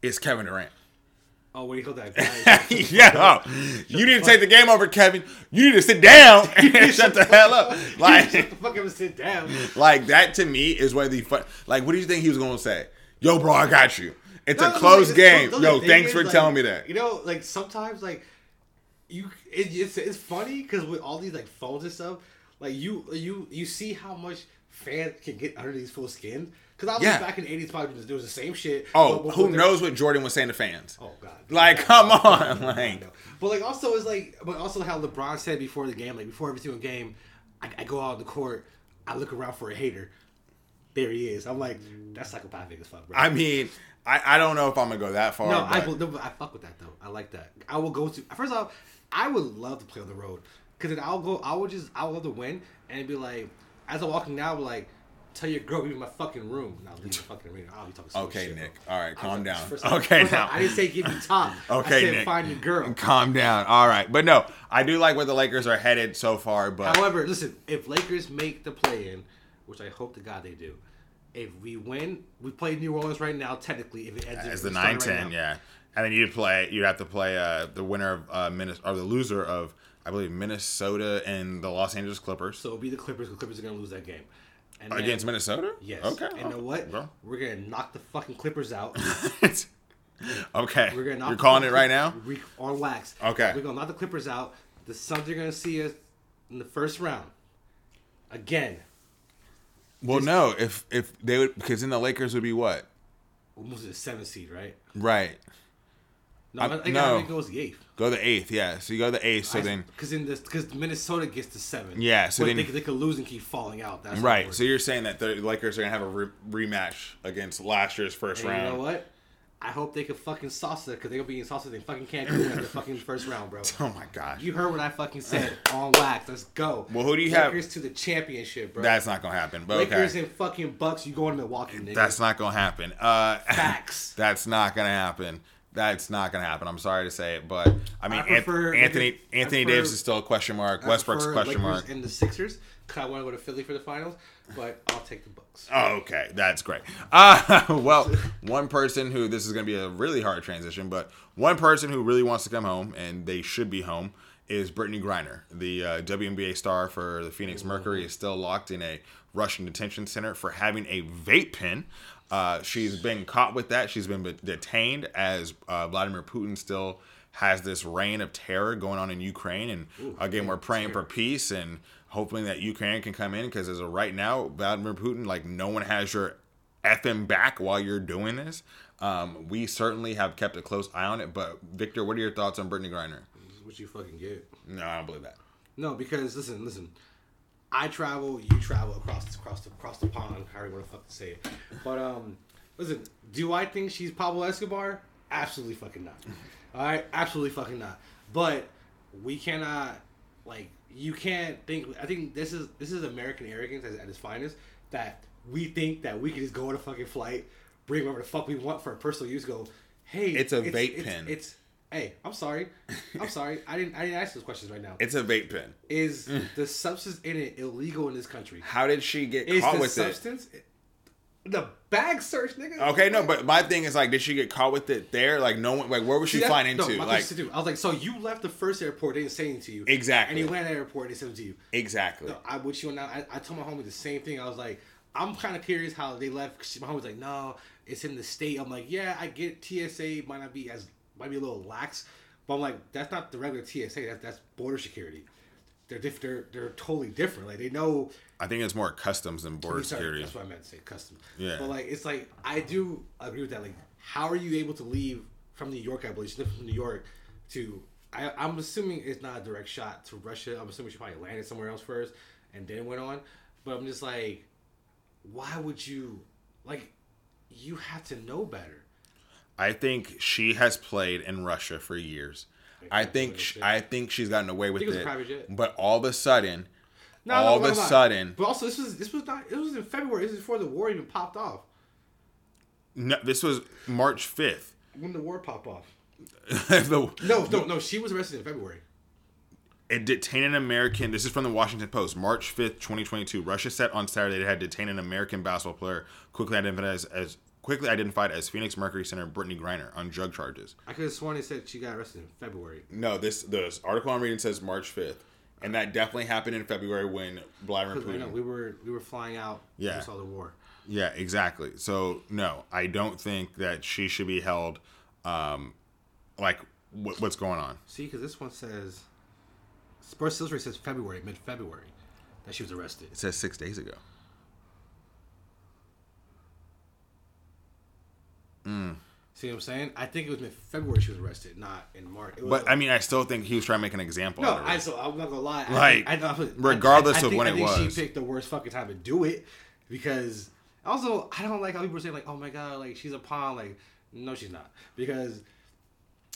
A: is Kevin Durant.
B: Oh, when he told that
A: yeah, oh, you need to take the game over, Kevin. You need to sit down and shut the hell up. Like,
B: shut the fuck up and sit down.
A: like that to me is where the fun. Like, what do you think he was gonna say? Yo, bro, I got you. It's
B: No,
A: a close
B: like,
A: game.
B: the- the
A: Yo,
B: thing
A: thanks
B: is,
A: for
B: like,
A: telling me that.
B: You know, like sometimes, like you, it, it's it's funny because with all these like phones and stuff, like you you you see how much fans can get under these full skin. Because obviously
A: Yeah.
B: back in the eighties, probably there was the same shit.
A: Oh, who knows what Jordan was saying to fans?
B: Oh god.
A: Like, come on, like.
B: But like also it's like but also how LeBron said before the game, like before every single game, I, I go out on the court, I look around for a hater. There he is. I'm like, that's psychopathic as fuck, bro.
A: I mean, I, I don't know if I'm gonna go that far.
B: no, I will. No, but I fuck with that though. I like that. I will go to. First off, I would love to play on the road because then I'll go. I would just. I would love to win and be like, as I'm walking down, like, tell your girl, be in my fucking room. I'll leave the fucking room. I'll be talking. some
A: Okay,
B: shit,
A: Nick.
B: bro.
A: All right, calm down.
B: first
A: Okay,
B: first
A: now.
B: I didn't say give me top.
A: Okay,
B: I said
A: Nick.
B: find your girl.
A: Calm down. All right, but no, I do like where the Lakers are headed so far. But
B: However, listen, if Lakers make the play in, which I hope to God they do, if we win, we play New Orleans right now. Technically, if it ends
A: as the
B: start
A: 9-10,
B: right
A: yeah, and then you'd play. You'd have to play uh, the winner of uh, Minnesota or the loser of I believe Minnesota and the Los Angeles Clippers
B: So it'll be the Clippers. The Clippers are gonna lose that game. And then-
A: against Minnesota.
B: Yes.
A: Okay.
B: And you know what?
A: Bro.
B: We're gonna knock the fucking Clippers out.
A: okay.
B: We're gonna knock
A: You're
B: the
A: calling it right now.
B: We, on wax.
A: Okay.
B: We're gonna knock the Clippers out. The Suns are gonna see us in the first round. Again.
A: Well, no. If if they would because then the Lakers would be what?
B: We'll move the seventh seed, right?
A: Right.
B: No,
A: I'm-
B: I think
A: no.
B: it goes the eighth.
A: Go the eighth. Yeah. So you go the eighth. So then.
B: because in this because Minnesota gets to seven.
A: Yeah, so
B: but
A: then-
B: they, they could lose and keep falling out. That's
A: Right. So you're saying that the Lakers are gonna have a re- rematch against last year's first
B: And
A: round.
B: you know what? I hope they could fucking salsa because they're gonna be in salsa. They fucking can't do it in the fucking first round, bro.
A: Oh my god!
B: You heard what I fucking said on wax. Let's go.
A: Well, who do you have-
B: Lakers to the championship, bro.
A: That's not gonna happen. But
B: Lakers
A: okay.
B: and fucking Bucks. You going to Milwaukee, nigga?
A: That's not gonna happen. Uh,
B: facts.
A: That's not gonna happen. That's not gonna happen. I'm sorry to say it, but I mean,
B: I prefer-
A: Anth- Anthony Anthony
B: prefer-
A: Davis is still a question mark. Westbrook's a question
B: Lakers
A: mark.
B: And the Sixers. I want to go to Philly for the finals, but I'll take the Bucks.
A: Oh, okay, that's great. Uh, well, one person who this is going to be a really hard transition, but one person who really wants to come home and they should be home is Brittney Griner, the uh, WNBA star for the Phoenix Mercury, is still locked in a Russian detention center for having a vape pen. Uh, she's been caught with that. She's been detained as uh, Vladimir Putin still has this reign of terror going on in Ukraine. And again, we're praying for peace and hoping that Ukraine can come in because as of right now, Vladimir Putin, like no one has your effing back while you're doing this. Um, we certainly have kept a close eye on it. But Victor, what are your thoughts on Brittney Griner?
B: What you fucking get.
A: No, I don't believe that.
B: No, because listen, listen. I travel, you travel across across the across the pond, however you want to fucking say it. But um, listen, do I think she's Pablo Escobar? Absolutely fucking not. All right, absolutely fucking not. But we cannot like you can't think. I think this is this is American arrogance at, at its finest that we think that we can just go on a fucking flight, bring whatever the fuck we want for a personal use. Go, hey,
A: It's a vape
B: it's,
A: pen.
B: It's hey, I'm sorry, I'm sorry. I didn't I didn't ask those questions right now
A: It's a vape pen.
B: is the substance in it illegal in this country?
A: How did she get
B: Is
A: caught
B: the
A: with it?
B: substance the bag search, nigga?
A: Okay, no, but my thing is like, did she get caught with it there? Like, no one, like, where was she
B: See, that-
A: flying
B: no,
A: into?
B: my
A: like,
B: question do. I was like, so you left the first airport, they didn't say anything to you,
A: Exactly.
B: and you landed at the airport, they said it to you.
A: exactly.
B: No, I with you now. I, I told my homie the same thing. I was like, I'm kind of curious how they left. 'cause My homie's like, no, it's in the state. I'm like, yeah, I get TSA might not be as might be a little lax, but I'm like, that's not the regular TSA. That's that's border security. They're diff- they're they're totally different. Like they know
A: I think it's more customs than border
B: Sorry,
A: security.
B: That's what I meant to say, customs.
A: Yeah.
B: But like, it's like I do agree with that. Like, how are you able to leave from New York? I believe from New York to. I, I'm assuming it's not a direct shot to Russia. I'm assuming she probably landed somewhere else first and then went on. But I'm just like, why would you? Like, you have to know better.
A: I think she has played in Russia for years. I think sh- I think she's gotten away with
B: it was
A: it.
B: private jet.
A: But all of a sudden,
B: No,
A: all
B: no,
A: of a sudden,
B: But also, this was this was not. It was in February. This is before the war even popped off.
A: no, this was March fifth.
B: When the war popped off.
A: the,
B: No, no, no. She was arrested in February.
A: it detained an American. This is from the Washington Post, March fifth, twenty twenty two. Russia said on Saturday they had detained an American basketball player quickly identified as, as quickly identified as Phoenix Mercury center Brittney Griner on drug charges.
B: I could have sworn they said she got arrested in February.
A: No, this this article I'm reading says March fifth, and that definitely happened in February when Vladimir
B: I know we were we were flying out.
A: Yeah.
B: we saw the war.
A: Yeah, exactly. So no, I don't think that she should be held. Um, like what, what's going on?
B: See, because this one says Sports Illustrated says February, mid February, that she was arrested.
A: It says six days ago.
B: See what I'm saying? I think it was in February she was arrested, not in March. It was,
A: But I mean, I still think he was trying to make an example.
B: no,
A: of
B: I so I'm not gonna lie. I
A: Like,
B: I, I,
A: regardless
B: I, I
A: of
B: think,
A: when
B: I
A: it
B: think
A: was.
B: she picked the worst fucking time to do it because also I don't like how people are saying like, oh my god, like she's a pawn. Like, no, she's not because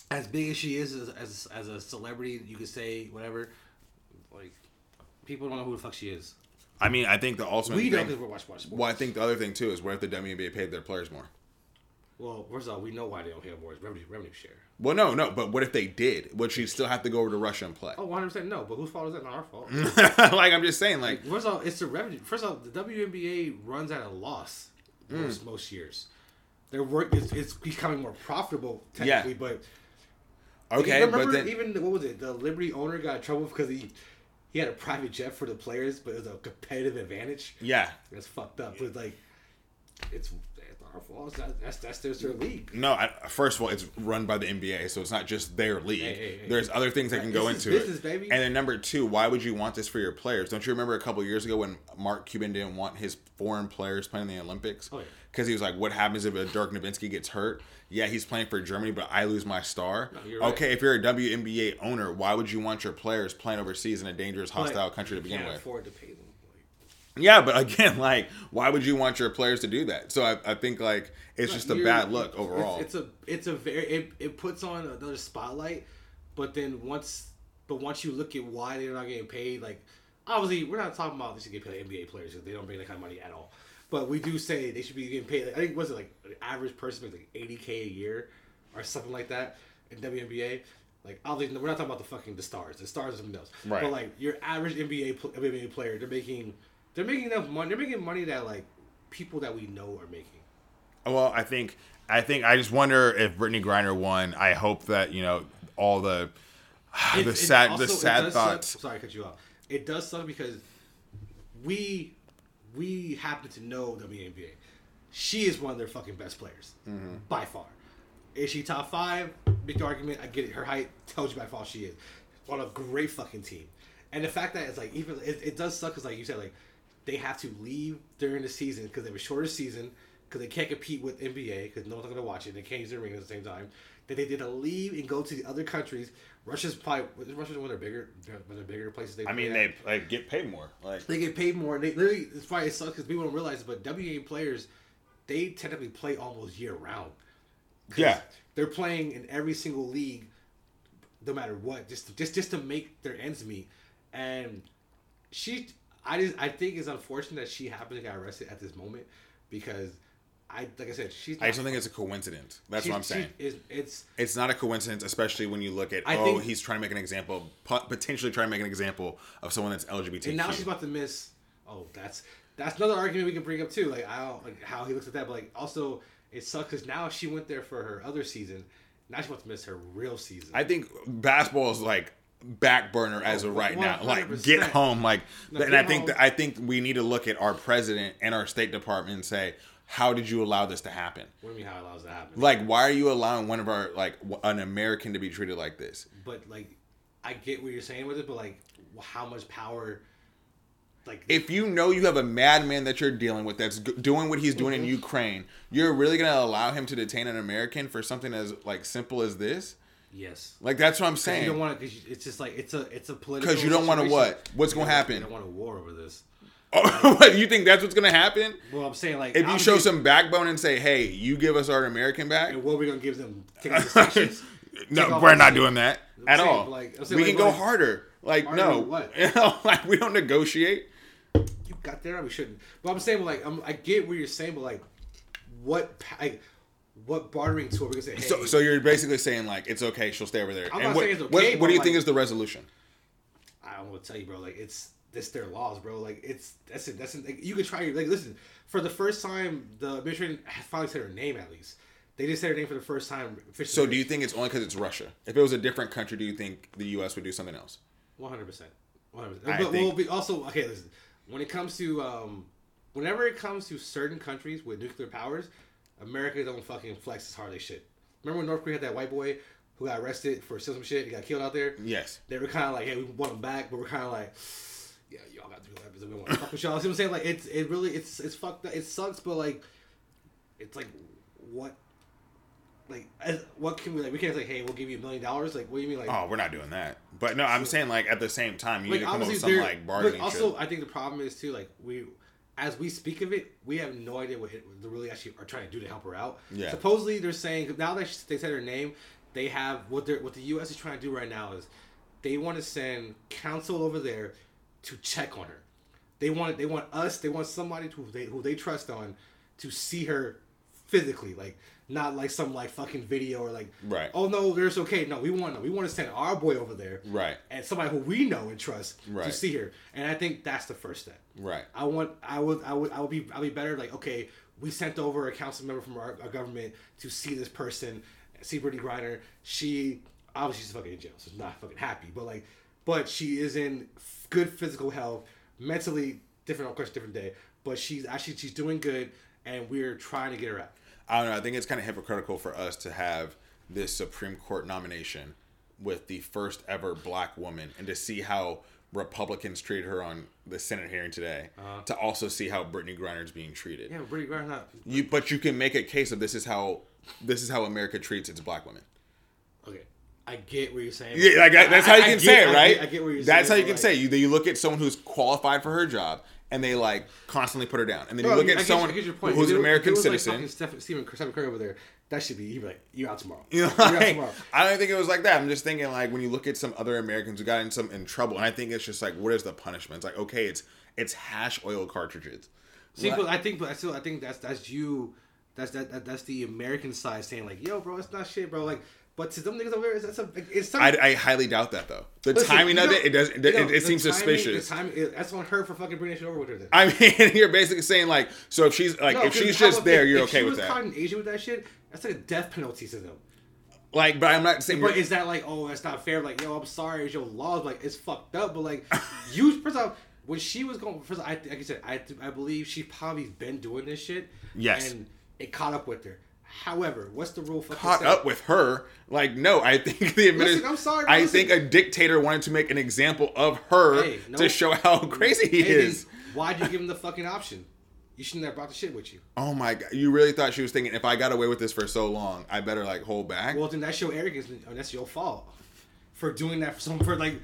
B: as big as she is as as, as a celebrity, you could say whatever. Like, people don't know who the fuck she is.
A: I mean, I think the ultimate
B: We know
A: thing.
B: because we're watching watch sports.
A: well, I think the other thing too is what if the WNBA paid their players more?
B: Well, first of all, we know why they don't have more revenue revenue share.
A: Well, no, no. But what if they did? Would she still have to go over to Russia and play?
B: Oh, 100 percent no. But whose fault is that? Not our fault.
A: like I'm just saying, like
B: First of all, it's the revenue. First of all, the WNBA runs at a loss hmm. most, most years. Their work is it's becoming more profitable technically, but
A: okay,
B: remember
A: but then
B: even what was it? The Liberty owner got in trouble because he he had a private jet for the players, but it was a competitive advantage.
A: yeah,
B: That's fucked up. But like, it's, our fault. That's that's that's their, their league.
A: No, I, first of all, it's run by the NBA, so it's not just their league.
B: Hey, hey, hey.
A: There's other things that can go into
B: business,
A: it.
B: baby.
A: And then number two, why would you want this for your players? Don't you remember a couple years ago when Mark Cuban didn't want his foreign players playing in the Olympics?
B: Oh, yeah.
A: Because he was like, "What happens if a Dirk Nowitzki gets hurt? Yeah, he's playing for Germany, but I lose my star.
B: right.
A: Okay, if you're a WNBA owner, why would you want your players playing overseas in a dangerous, hostile
B: But
A: country to begin
B: can't
A: with?
B: afford to pay them. Like,
A: Yeah, but again, like, why would you want your players to do that? So I, I think like it's just a bad look overall.
B: It's, it's a it's a very it, it puts on another spotlight, but then once but once you look at why they're not getting paid, like obviously we're not talking about they should get paid NBA players because they don't bring that kind of money at all. But we do say they should be getting paid. Like, I think was it like an average person makes like eighty k a year or something like that in WNBA. Like obviously we're not talking about the fucking the stars. The stars are something else.
A: Right.
B: But like your average NBA NBA player, they're making they're making enough money. They're making money that like people that we know are making.
A: Well, I think I think I just wonder if Brittney Griner won. I hope that you know all the
B: It-
A: the sad
B: also-
A: the sad
B: does suck-
A: thoughts.
B: sorry, I cut you off. It does suck because we we happen to know WNBA. She is one of their fucking best players
A: Mm-hmm.
B: by far. Is she top five? Big argument. I get it. Her height tells you by far she is on a great fucking team. And the fact that it's like even it, it does suck because like you said like they have to leave during the season because they have a shorter season because they can't compete with NBA because no one's gonna watch it. They can't use the ring at the same time. That they did to leave and go to the other countries. Russia's probably Russia's one of their bigger one of their bigger places. They
A: I mean,
B: at.
A: they like get paid more. Like
B: they get paid more. And they literally it's probably it sucks because people don't realize it, but WNBA players they technically play almost year round.
A: Yeah.
B: they're playing in every single league, no matter what, just just just to make their ends meet. And she, I just I think it's unfortunate that she happened to get arrested at this moment because I like I said she's.
A: I just don't think it's a coincidence. That's what I'm saying.
B: Is it's
A: It's not a coincidence, especially when you look at
B: I
A: oh,
B: think-
A: he's trying to make an example, potentially trying to make an example of someone that's LGBTQ.
B: and now she's about to miss. Oh, that's that's another argument we can bring up too. Like I don't like how he looks at that, but like also it sucks because now she went there for her other season. Now she's about to miss her real season.
A: I think basketball is like back burner as of right now. Like get home. Like,
B: No,
A: and I think
B: home.
A: that I think we need to look at our president and our State Department and say, how did you allow this to happen?
B: What do you mean how allows that to happen?
A: Like, why are you allowing one of our like an American to be treated like this?
B: but like, I get what you're saying with it, but like, how much power? Like,
A: If you know you have a madman that you're dealing with that's doing what he's doing in mm-hmm. Ukraine, you're really gonna allow him to detain an American for something as like simple as this?
B: Yes,
A: Like that's what I'm saying.
B: you don't want to because it's just like it's a it's a political.
A: Because you don't wanna what? What's gonna happen?
B: You don't want a war over this.
A: Oh, you think that's what's gonna happen?
B: Well, I'm saying like
A: If you show some backbone and say, "Hey, you give us our American back,"
B: and what are we gonna give them? Take off the
A: no, we're not doing that at
B: saying,
A: all.
B: like- saying,
A: we
B: like,
A: can go harder. Like
B: Harder
A: no,
B: what?
A: You know, like we don't negotiate.
B: you got there. We shouldn't. But I'm saying, like, I'm, I get what you're saying, but like, what, like, what bartering tool? Are We're gonna say, hey,
A: So, so you're basically saying like it's okay, she'll stay over there.
B: I'm
A: and
B: not
A: what,
B: saying it's
A: what,
B: okay,
A: what do you
B: but,
A: think is the resolution?
B: I don't want to tell you, bro. Like, it's this their laws, bro. Like, it's that's it. That's it. Like, you could try. Like, listen, for the first time, the administration finally said her name. At least they just said her name for the first time.
A: So, do you think it's only because it's Russia? If it was a different country, do you think the U.S. would do something else?
B: One hundred percent. One hundred percent. But
A: think-
B: we'll be also okay. Listen, when it comes to um, whenever it comes to certain countries with nuclear powers, America don't fucking flex as hard as should. Remember when North Korea had that white boy who got arrested for some shit? He got killed out there.
A: Yes.
B: They were kind of like, hey, we want him back, but we're kind of like, yeah, y'all got to do that because we want to fuck with y'all. See what I'm saying? Like, it's it really it's it's fucked. Up. It sucks, but like, it's like what. Like as, what can we like? We can't say, "Hey, we'll give you a million dollars." Like, what do you mean? Like,
A: Oh, we're not doing that. But no, I'm saying like at the same time, you need to come up with some like bargaining.
B: Also,
A: shit.
B: I think the problem is too, like we, as we speak of it, we have no idea what they really actually are trying to do to help her out.
A: Yeah.
B: Supposedly, they're saying now that they said her name, they have what they what the U.S. is trying to do right now is they want to send counsel over there to check on her. They want they want us. They want somebody who they who they trust on to see her physically, like not like some like fucking video or like
A: Right.
B: Oh no, there's okay. No, we want we want to send our boy over there
A: Right.
B: and somebody who we know and trust to see her. And I think that's the first step.
A: Right.
B: I want I would I would I would be I'll be better like okay we sent over a council member from our, our government to see this person see Brittney Griner she obviously she's fucking in jail so she's not fucking happy but like but she is in good physical health mentally different of course different day but she's actually she's doing good and we're trying to get her out
A: I don't know. I think it's kind of hypocritical for us to have this Supreme Court nomination with the first ever black woman and to see how Republicans treated her on the Senate hearing today, uh-huh. to also see how Brittney Griner's being treated.
B: yeah but Brittney Griner
A: You, but you can make a case of this is how this is how America treats its black women.
B: okay I get what you're saying
A: Yeah, like that- that's how you
B: I- I
A: can
B: get-
A: say it,
B: I
A: right?
B: get- I get what you're
A: That's how you can
B: like-
A: say you. You look at someone who's qualified for her job, and they like constantly put her down, and then you look at someone
B: I point.
A: who's an American
B: if it was like
A: citizen.
B: fucking Stephen, Stephen, Curry over there, that should be. He'd be like, "You out tomorrow?
A: You know,
B: You out tomorrow."
A: I don't think it was like that. I'm just thinking like when you look at some other Americans who got in some in trouble, and I think it's just like, what is the punishment? It's like, okay, it's it's hash oil cartridges.
B: See,
A: Like-
B: but I think, but I still, I think that's that's you, that's that, that that's the American side saying like, "Yo, bro, it's not shit, bro." Like, but to some niggas over there, it's, it's, a, it's some,
A: I, I highly doubt that though. The
B: Listen,
A: timing of
B: know-
A: it, it does, it,
B: you know,
A: it, seems
B: timing-
A: suspicious.
B: The timing, that's on her for fucking bringing shit over with her. Then.
A: I mean, you're basically saying like, so if she's like,
B: No,
A: if she's just there, you're
B: if
A: okay
B: she
A: with
B: was
A: that.
B: caught in Asia with that shit, that's like a death penalty to them.
A: Like, but I'm not saying.
B: But is that like, oh, that's not fair? Like, yo, I'm sorry, it's your laws. Like, it's fucked up. But like, you first off, when she was going, first, off, I like I said, I I believe she probably been doing this shit.
A: Yes.
B: And it caught up with her. However, what's the rule?
A: caught up with her. Like, no, I think the administration.
B: I'm sorry,
A: I
B: listen.
A: think a dictator wanted to make an example of her
B: Hey, no.
A: to show how crazy he
B: Hey,
A: is.
B: Why'd you give him the fucking option? You shouldn't have brought the shit with you.
A: Oh my god! You really thought she was thinking if I got away with this for so long, I better like hold back?
B: Well, then that's your arrogance, and that's your fault for doing that for some for like,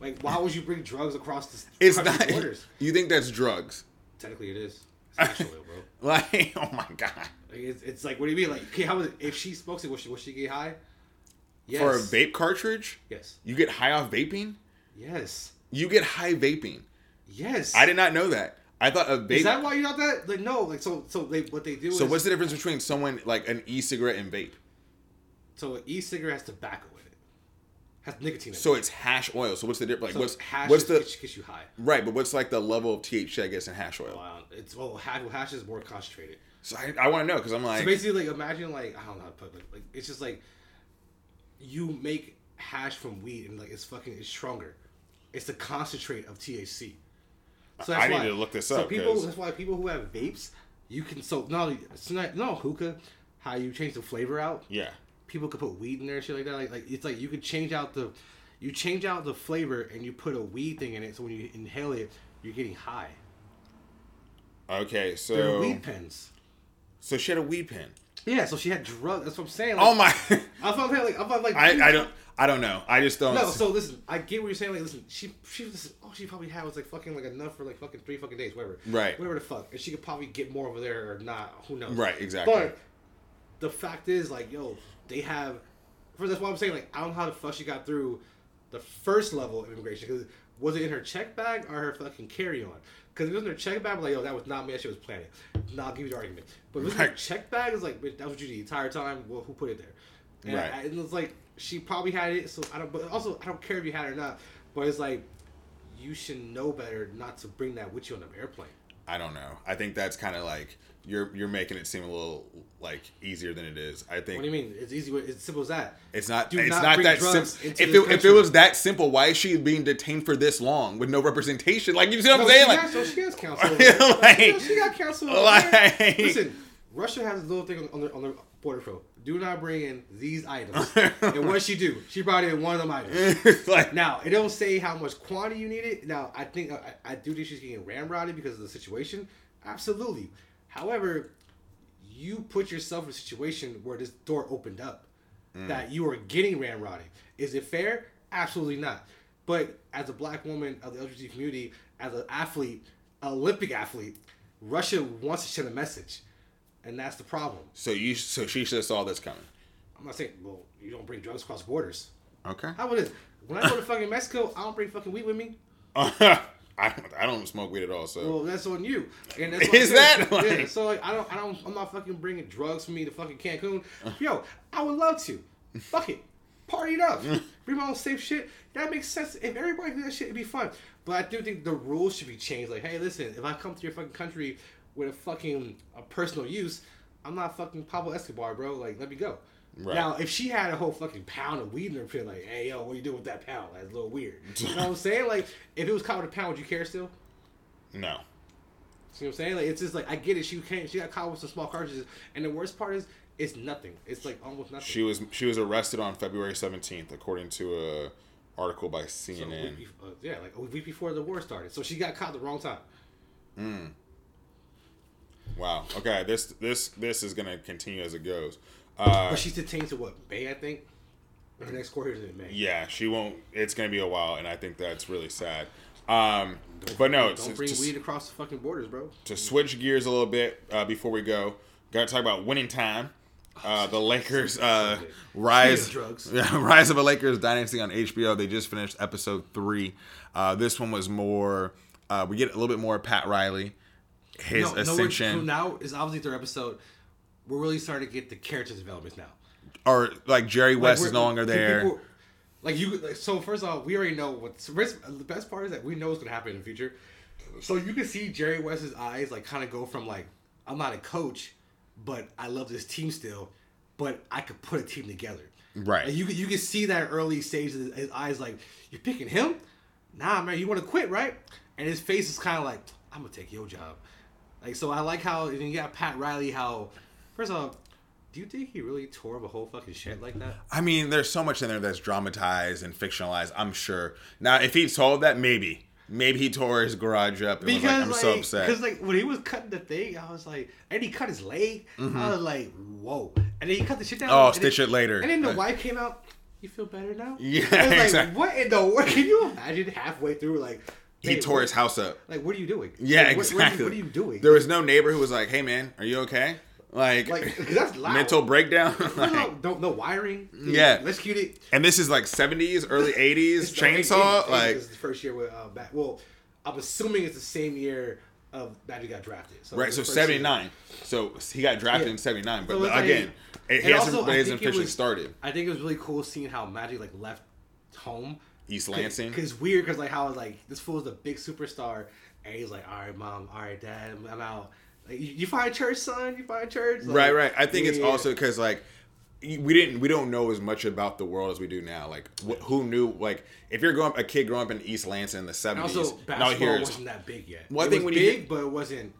B: like why would you bring drugs across the
A: it's not.
B: borders?
A: You think that's drugs?
B: Technically, it is. It's bro.
A: Like, oh my god!
B: Like, it's, it's like, what do you mean? Like, okay, how was it? If she smokes it, will she will she get high? Yes.
A: For a vape cartridge,
B: Yes.
A: you get high off vaping.
B: Yes.
A: You get high vaping.
B: Yes.
A: I did not know that. I thought a vape.
B: Is that why you not that? Like, no. Like, so, so they what they do
A: so
B: is
A: what's the difference between someone like an e-cigarette and vape?
B: so an e-cigarette has tobacco in it, has nicotine. In
A: So
B: it.
A: it's hash oil. So what's the difference? Like,
B: So
A: what's
B: hash
A: what's the
B: gets, gets you high?
A: right? But what's like the level of THC I guess in hash oil?
B: Wow. It's well, hash, well, hash is more concentrated.
A: So I, I want to know because I'm like,
B: So basically, like imagine like I don't know how to put it, like it's just like you make hash from weed and like it's fucking it's stronger. It's the concentrate of THC. So
A: I need to look this up.
B: so
A: up,
B: People,
A: 'cause-
B: that's why people who have vapes, you can so not it's not no hookah, how you change the flavor out.
A: Yeah.
B: People could put weed in there, shit like that. Like, like it's like you could change out the, you change out the flavor and you put a weed thing in it. So when you inhale it, you're getting high.
A: Okay,
B: They're
A: so
B: weed pens.
A: So she had a weed pen.
B: Yeah, so she had drugs. That's what I'm saying. Oh like,
A: Oh my!
B: I'm not like I'm not like
A: I, I don't I don't know. I just don't.
B: No, so listen, I get what you're saying. Like, listen, she she was all she probably had was like fucking like enough for like fucking three fucking days, whatever.
A: Right.
B: Whatever the fuck, and she could probably get more over there or not. Who knows?
A: Right, exactly.
B: But the fact is, like, yo, they have. For that's why I'm saying, like, I don't know how the fuck she got through the first level of immigration. Because was it in her check bag or her fucking carry on? Because if it was in her check bag, I'm like, yo, that was not me. That shit was planted. Nah, I'll give you the argument. But if it was in her check bag, it's like, bitch, that was you the entire time. Well, who put it there? And,
A: Right.
B: I, and it's like she probably had it. So I don't. But also, I don't care if you had it or not. But it's like you should know better not to bring that with you on an airplane.
A: I don't know. I think that's kind of like you're you're making it seem a little like easier than it is. I think
B: What do you mean? It's easy. It's simple as that.
A: It's not.
B: Do
A: it's
B: not
A: not, that simple. If it, if it was that simple, why is she being detained for this long with no representation? Like you see what I'm saying? Like,
B: so she has counsel.
A: Like-
B: she got counsel.
A: Like-
B: Listen, Russia has a little thing on- their on their border patrol. Do not bring in these items. and what she do? She brought in one of them items.
A: like
B: Now it don't say how much quantity you needed. Now I think I, I do think she's getting ramrodded because of the situation. Absolutely. However, you put yourself in a situation where this door opened up mm. that you are getting ramrodded. Is it fair? Absolutely not. But as a black woman of the LGBT community, as an athlete, Olympic athlete, Russia wants to send a message, and that's the problem.
A: so you so she should have saw this coming.
B: I'm not saying well you don't bring drugs across borders.
A: Okay.
B: How about this? When I go to fucking Mexico, I don't bring fucking weed with me.
A: I I don't smoke weed at all. So
B: Well, that's on you. And that's
A: Is that,
B: saying. yeah? So like, I don't, I don't, I'm not fucking bringing drugs for me to fucking Cancun. Yo, I would love to. Fuck it, party it up. Bring my own safe shit. That makes sense. If everybody did that shit, it'd be fun. But I do think the rules should be changed. Like, hey, listen, if I come to your fucking country with a fucking a personal use, I'm not fucking Pablo Escobar, bro. Like, let me go.
A: Right.
B: Now, if she had a whole fucking pound of weed in her pit, like, hey, yo, what you doing with that pound? That's a little weird. You know what I'm saying? Like, if it was caught with a pound, would you care still?
A: no.
B: See what I'm saying? Like it's just like I get it. She came, she got caught with some small cartridges, and the worst part is it's nothing. It's like almost nothing.
A: She was she was arrested on February 17th, according to a article by
B: So
A: CNN.
B: week bef- uh, yeah, like a week before the war started. So she got caught the wrong time.
A: Wow. Okay. This this this is gonna continue as it goes. Uh,
B: But she's detained to what May, I think. Her next court hearing is in May.
A: yeah, she won't. It's gonna be a while, and I think that's really sad. Um, but no,
B: Don't
A: to,
B: bring
A: to,
B: weed across the fucking borders, bro.
A: to switch gears a little bit uh, before we go, got to talk about winning time. Uh, the Lakers uh, rise,
B: Speaking of drugs.
A: Rise of a Lakers dynasty on HBO. They just finished episode three. Uh, this one was more. Uh, we get a little bit more Pat Riley, his
B: No, no,
A: ascension,
B: so now is obviously third episode. We're really starting to get the character developments now.
A: or like Jerry West
B: we're-
A: is no longer there.
B: people- like you, like, so first off, we already know what's the best- part is that we know what's gonna happen in the future. So you can see Jerry West's eyes like kind of go from like I'm not a coach, but I love this team still, but I could put a team together.
A: Right.
B: Like, you can you can see that early stage of his, his eyes like you're picking him. Nah, man, you want to quit, right? And his face is kind of like I'm gonna take your job. Like so, I like how you got Pat Riley. How first of all, do you think he really tore up a whole fucking shit like that?
A: I mean, there's so much in there that's dramatized and fictionalized. I'm sure. Now, if he told that, maybe, maybe he tore his garage up and was like, "I'm so upset."
B: Because like when he was cutting the thing, I was like, and he cut his leg. I was like, whoa. And then he cut the shit down.
A: Mm-hmm. Oh, stitch
B: then-
A: it later.
B: And then the
A: Uh,
B: wife came out. You feel better now?
A: Yeah,
B: I was like,
A: exactly.
B: what in the world? Can you imagine halfway through like
A: he
B: "Hey,
A: tore
B: what-
A: his house up.
B: Like, what are you doing?
A: Yeah,
B: Like, what- what are you-
A: exactly.
B: What, are you doing?
A: There was no neighbor who was like, "Hey, man, are you okay?" Like,
B: like, 'cause that's loud.
A: mental breakdown. Like-
B: don't no wiring.
A: Yeah.
B: let's cue it.
A: and this is like 70s, early 80s chainsaw. like,
B: this is the first year with uh, back. Well, I'm assuming it's the same year of Magic got drafted. So
A: right? So
B: the year.
A: 79. So he got drafted
B: Yeah.
A: in 79. But
B: So it's like-
A: again, it, he hasn't,
B: also,
A: hasn't officially
B: was-
A: started.
B: I think it was really cool seeing how Magic like left home.
A: East Lansing.
B: Cause it's weird, cause like how like this fool's a big superstar, and he's like, all right, mom, all right, dad, I'm out. Like, you, you find church, son? You find church? Like,
A: right, right. I think it's
B: yeah.
A: also because like we didn't we don't know as much about the world as we do now. Like wh- who knew? Like if you're growing up a kid growing up in East Lansing in the seventies, now
B: basketball
A: here's
B: wasn't that big yet.
A: Well, I
B: it
A: think
B: was
A: when you
B: big,
A: get-
B: but it wasn't.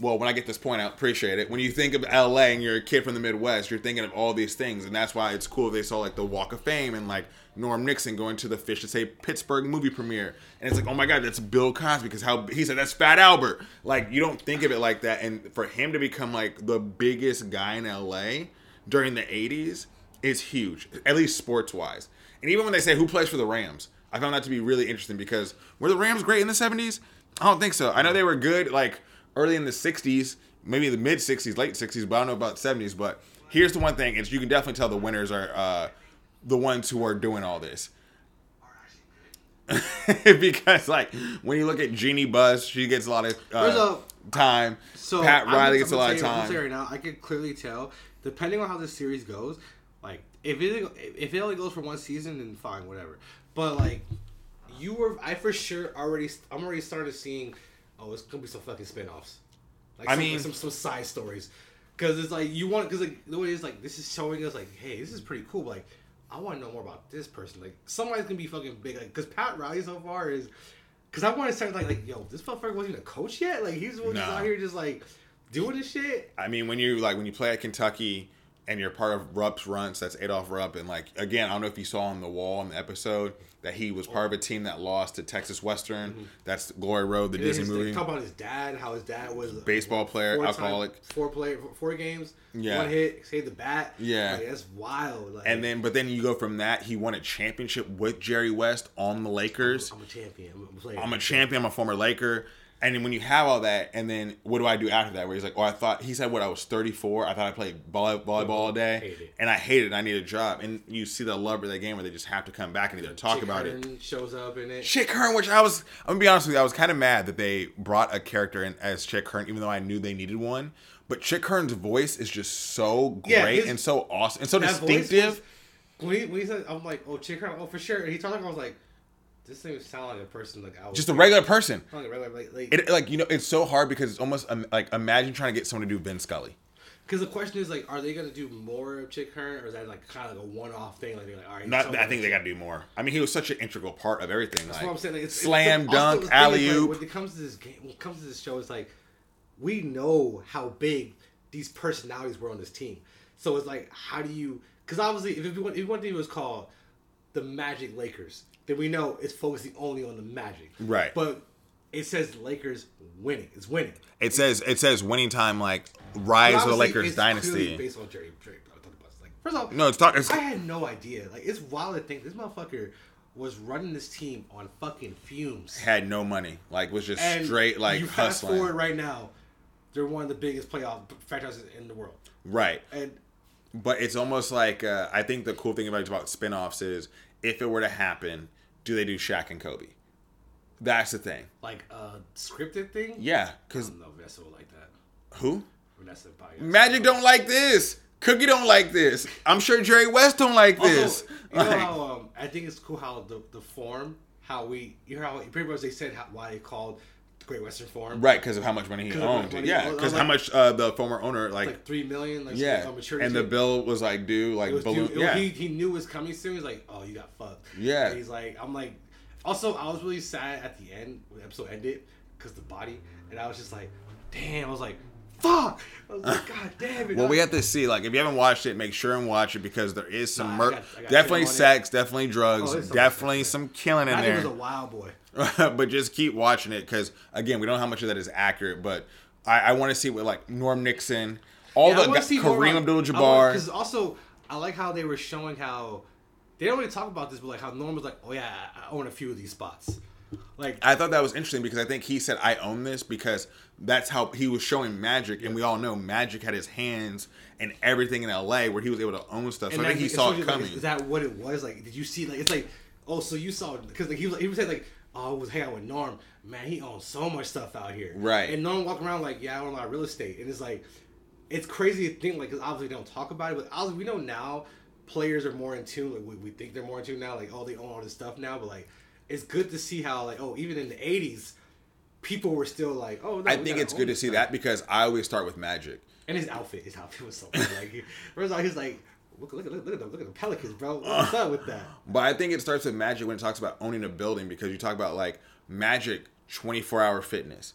A: Well, when I get this point, I appreciate it. When you think of LA and you're a kid from the Midwest, you're thinking of all these things, and that's why it's cool. They saw like the Walk of Fame and like Norm Nixon going to the Fish That Saved Pittsburgh movie premiere, and it's like, oh my god, that's Bill Cosby because how he said that's Fat Albert. Like you don't think of it like that, and for him to become like the biggest guy in LA during the '80s is huge, at least sports wise. And even when they say who plays for the Rams, I found that to be really interesting because were the Rams great in the '70s? I don't think so. I know they were good like early in the 60s, maybe the mid 60s, late 60s, but I don't know about 70s. But here's the one thing: is you can definitely tell the winners are uh, the ones who are doing all this. because like when you look at Jeanie Buss, she gets a lot of uh,
B: off,
A: time.
B: So
A: Pat
B: I'm-
A: Riley
B: I'm
A: gets a lot of
B: tell you- I'm gonna
A: time.
B: you right now, I can clearly tell, depending on how the series goes, like if it if it only goes for one season, then fine, whatever. But like you were, I for sure already, I'm already started seeing, oh, it's gonna be some fucking spin-offs. Like
A: I
B: some,
A: mean-
B: some some side stories, because it's like you want because like the way it's like this is showing us like, hey, this is pretty cool. But, like I want to know more about this person. Like somebody's gonna be fucking big. Like because Pat Riley so far is. Cause I want to start like like yo, this motherfucker wasn't even a coach yet. Like he's, out here just like doing this shit.
A: I mean, when you like when you play at Kentucky and you're part of Rupp's runts, that's Adolph Rupp, and like again, I don't know if you saw on the wall in the episode that he was part of a team that lost to Texas Western. Mm-hmm. That's Glory Road, the Disney
B: his-
A: movie.
B: Talk about his dad, how his dad was a
A: Baseball player,
B: four-time-
A: alcoholic.
B: four play, four games,
A: Yeah.
B: one hit, saved the bat.
A: Yeah.
B: like, that's wild. Like,
A: And then, but then you go from that. He won a championship with Jerry West on the Lakers.
B: I'm a champion. I'm a player.
A: I'm a champion. I'm a former Laker. And then when you have all that, and then what do I do after that? Where he's like, "Oh, I thought he said what I was 34. I thought I played volley, volleyball all day,
B: Hate
A: and I hated it. I need a job." And you see the love of that game where they just have to come back and either talk
B: Chick
A: about it.
B: Hearn shows up in it.
A: Chick Hearn, which I was, I'm gonna be honest with you, I was kind of mad that they brought a character in as Chick Hearn, even though I knew they needed one. But Chick Hearn's voice is just so great
B: Yeah, his-
A: and so awesome and so distinctive.
B: was- when he, when he said, I'm like, oh, Chick Hearn, oh, for sure. And he talked like, I was like, this thing sound like a person like I was.
A: just a regular person.
B: Like a regular, like, like,
A: It like you know, it's so hard because it's almost um, like imagine trying to get someone to do Vin Scully.
B: Because the question is like, are they gonna do more of Chick Hearn, or is that like kind of like a one-off thing? Like they're like, all right,
A: Not, I think they got to do more. I mean, he was such an integral part of everything.
B: That's
A: like,
B: what I'm saying. Like, it's,
A: slam,
B: it's,
A: dunk,
B: the thing is,
A: alley
B: like,
A: oop.
B: when it comes to this game, when it comes to this show, it's like we know how big these personalities were on this team. So it's like, how do you? Because obviously, if it, if one team was called the Magic Lakers, then we know it's focusing only on the Magic.
A: Right.
B: But it says Lakers winning. It's winning.
A: it says it says winning time like rise of the Lakers dynasty.
B: Based on Jerry, Buss. Like, first off,
A: No, it's talk. It's,
B: I had no idea. Like, it's wild to think this motherfucker was running this team on fucking fumes.
A: had no money. Like was just
B: And
A: straight like
B: you fast
A: hustling.
B: forward right now, they're one of the biggest playoff franchises in the world.
A: Right.
B: And
A: But it's almost like uh, I think the cool thing about about spin-offs is if it were to happen, do they do Shaq and Kobe? That's the thing.
B: like a scripted thing.
A: Yeah,
B: I
A: because
B: don't know if Vanessa would like that.
A: who?
B: Vanessa.
A: Magic don't like this. Cookie don't like this. I'm sure Jerry West don't like this.
B: Also, you know how um, I think it's cool how the the form, how we, you know how pretty much they said how, why they called Great Western Forum.
A: right, because of how much money he owned.
B: money-
A: yeah, because
B: like-
A: how much uh, the former owner like.
B: Like three million, like
A: yeah, and the bill was like due, like
B: was
A: balloon.
B: due-
A: yeah,
B: he, he knew it was coming soon. He's like, oh, you got fucked.
A: Yeah.
B: And he's like, I'm like, also, I was really sad at the end when the episode ended because the body, and I was just like, damn. I was like, fuck. I was like, god damn it.
A: Well, we have to see. Like, if you haven't watched it, make sure and watch it because there is some
B: Nah, I
A: murk.
B: got- I got
A: Definitely
B: on it.
A: sex, definitely drugs,
B: Oh, there's some
A: definitely
B: sex,
A: some killing in
B: That nigga was a wild boy.
A: but just keep watching it because again, we don't know how much of that is accurate. But I, I want to see what like Norm Nixon, all
B: I
A: the guys- Kareem Abdul-Jabbar.
B: Because also, I like how they were showing how they don't really talk about this, but like how Norm was like, oh yeah, I own a few of these spots. Like,
A: I thought that was interesting because I think he said I own this because that's how he was showing Magic, and we all know Magic had his hands and everything in LA where he was able to own stuff. So I think he saw
B: shows
A: it
B: you, like,
A: coming.
B: is that what it was? Like, did you see? Like, it's like, oh, so you saw because like, he was he was saying like, oh, I was hanging out with Norm. Man, he owns so much stuff out here.
A: Right.
B: And Norm walking around like, yeah, I own a lot of real estate, and it's like, it's crazy to think like, because obviously they don't talk about it, but obviously we know now players are more in tune. Like we, we think they're more in tune now. Like, oh, they own all this stuff now, but like, it's good to see how like, oh, even in the '80s, people were still like, oh, no,
A: I think it's good to see
B: stuff.
A: that because I always start with Magic.
B: And his outfit, his outfit was so. Like, he- first of all, he's like look, look, look, look at them, look at the Pelicans, bro. What's up with that?
A: But I think it starts with Magic when it talks about owning a building because you talk about like Magic 24 hour fitness,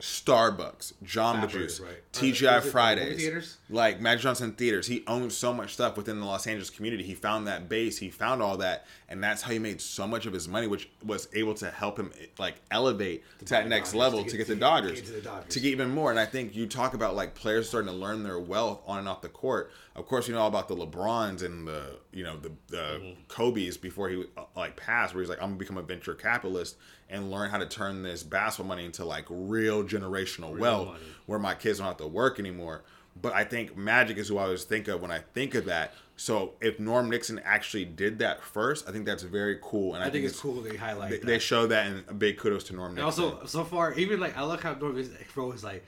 A: Starbucks, Jamba
B: Fabric,
A: Juice,
B: right.
A: TGI Fridays, like Magic Johnson Theaters. He owns so much stuff within the Los Angeles community. He found that base, he found all that, and that's how he made so much of his money, which was able to help him like elevate to that next
B: Dodgers,
A: level
B: to
A: to
B: get-
A: get, the
B: to
A: Dodgers,
B: get to the Dodgers.
A: to get even more. And I think you talk about like players starting to learn their wealth on and off the court. Of course, you know all about the LeBrons and the you know the the
B: Mm-hmm.
A: Kobe's before he like passed, where he's like, I'm gonna become a venture capitalist and learn how to turn this basketball money into like real generational wealth,
B: money.
A: where my kids don't have to work anymore. But I think Magic is who I always think of when I think of that. So if Norm Nixon actually did that first, I think that's very cool. And I,
B: I think it's cool they highlight
A: They, they show that, and a big kudos to Norm
B: And
A: Nixon.
B: also, so far, even like I look how Norm is, bro is like,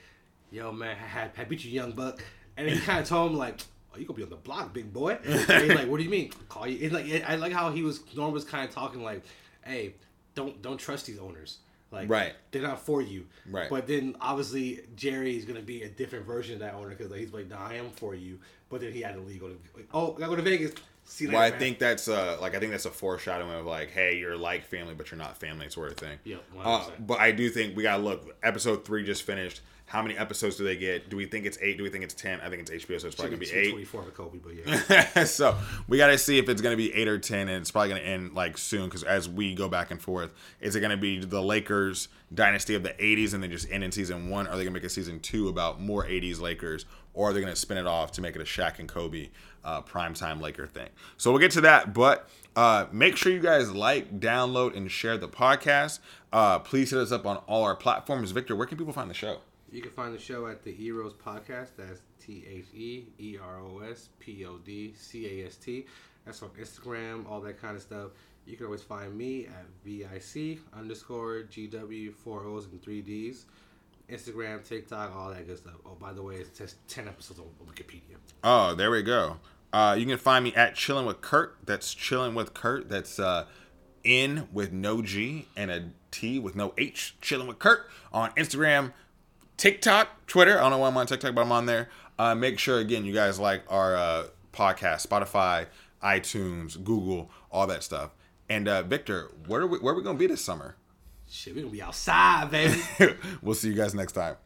B: "Yo, man, I, I beat you, young buck," and he kind of told him like, "Oh, you gonna be on the block, big boy." And he's like, "What do you mean? Call you?" It's like I like how he was. Norm was kind of talking like, "Hey, don't don't trust these owners. Like,
A: Right.
B: They're not for you.
A: Right.
B: But then obviously Jerry is gonna be a different version of that owner because like, he's like, "Nah, I am for you." But then he had to leave. Go to like, oh, I gotta go to Vegas. See you
A: Well, I
B: man.
A: think that's uh like I think that's a foreshadowing of like, hey, you're like family, but you're not family, sort of thing.
B: Yeah,
A: Uh, but I do think we gotta look. Episode three just finished. How many episodes do they get? Do we think it's eight? Do we think it's ten? I think it's HBO, so it's probably gonna be eight.
B: Twenty four for Kobe, but yeah.
A: so we got to see if it's going to be eight or ten, and it's probably going to end like soon because as we go back and forth, is it going to be the Lakers dynasty of the '80s and then just end in season one? Are they going to make a season two about more '80s Lakers, or are they going to spin it off to make it a Shaq and Kobe uh, primetime Laker thing? So we'll get to that, but. Uh, make sure you guys like, download, and share the podcast. Uh, please hit us up on all our platforms. Victor, where can people find the show?
B: You can find the show at the Eros Podcast. That's T H E E R O S P O D C A S T. That's on Instagram, all that kind of stuff. You can always find me at VIC underscore GW four O's and three D's. Instagram, TikTok, all that good stuff. Oh, by the way, it's just 10 episodes on Wikipedia.
A: Oh, there we go. Uh, you can find me at Chilling with Kurt. That's Chilling with Kurt. That's uh, N with no G and a T with no H. Chilling with Kurt on Instagram, TikTok, Twitter. I don't know why I'm on TikTok, but I'm on there. Uh, make sure again you guys like our uh, podcast, Spotify, iTunes, Google, all that stuff. And uh, Victor, where are we, where are we gonna be this summer?
B: Shit, we gonna be outside, baby.
A: we'll see you guys next time.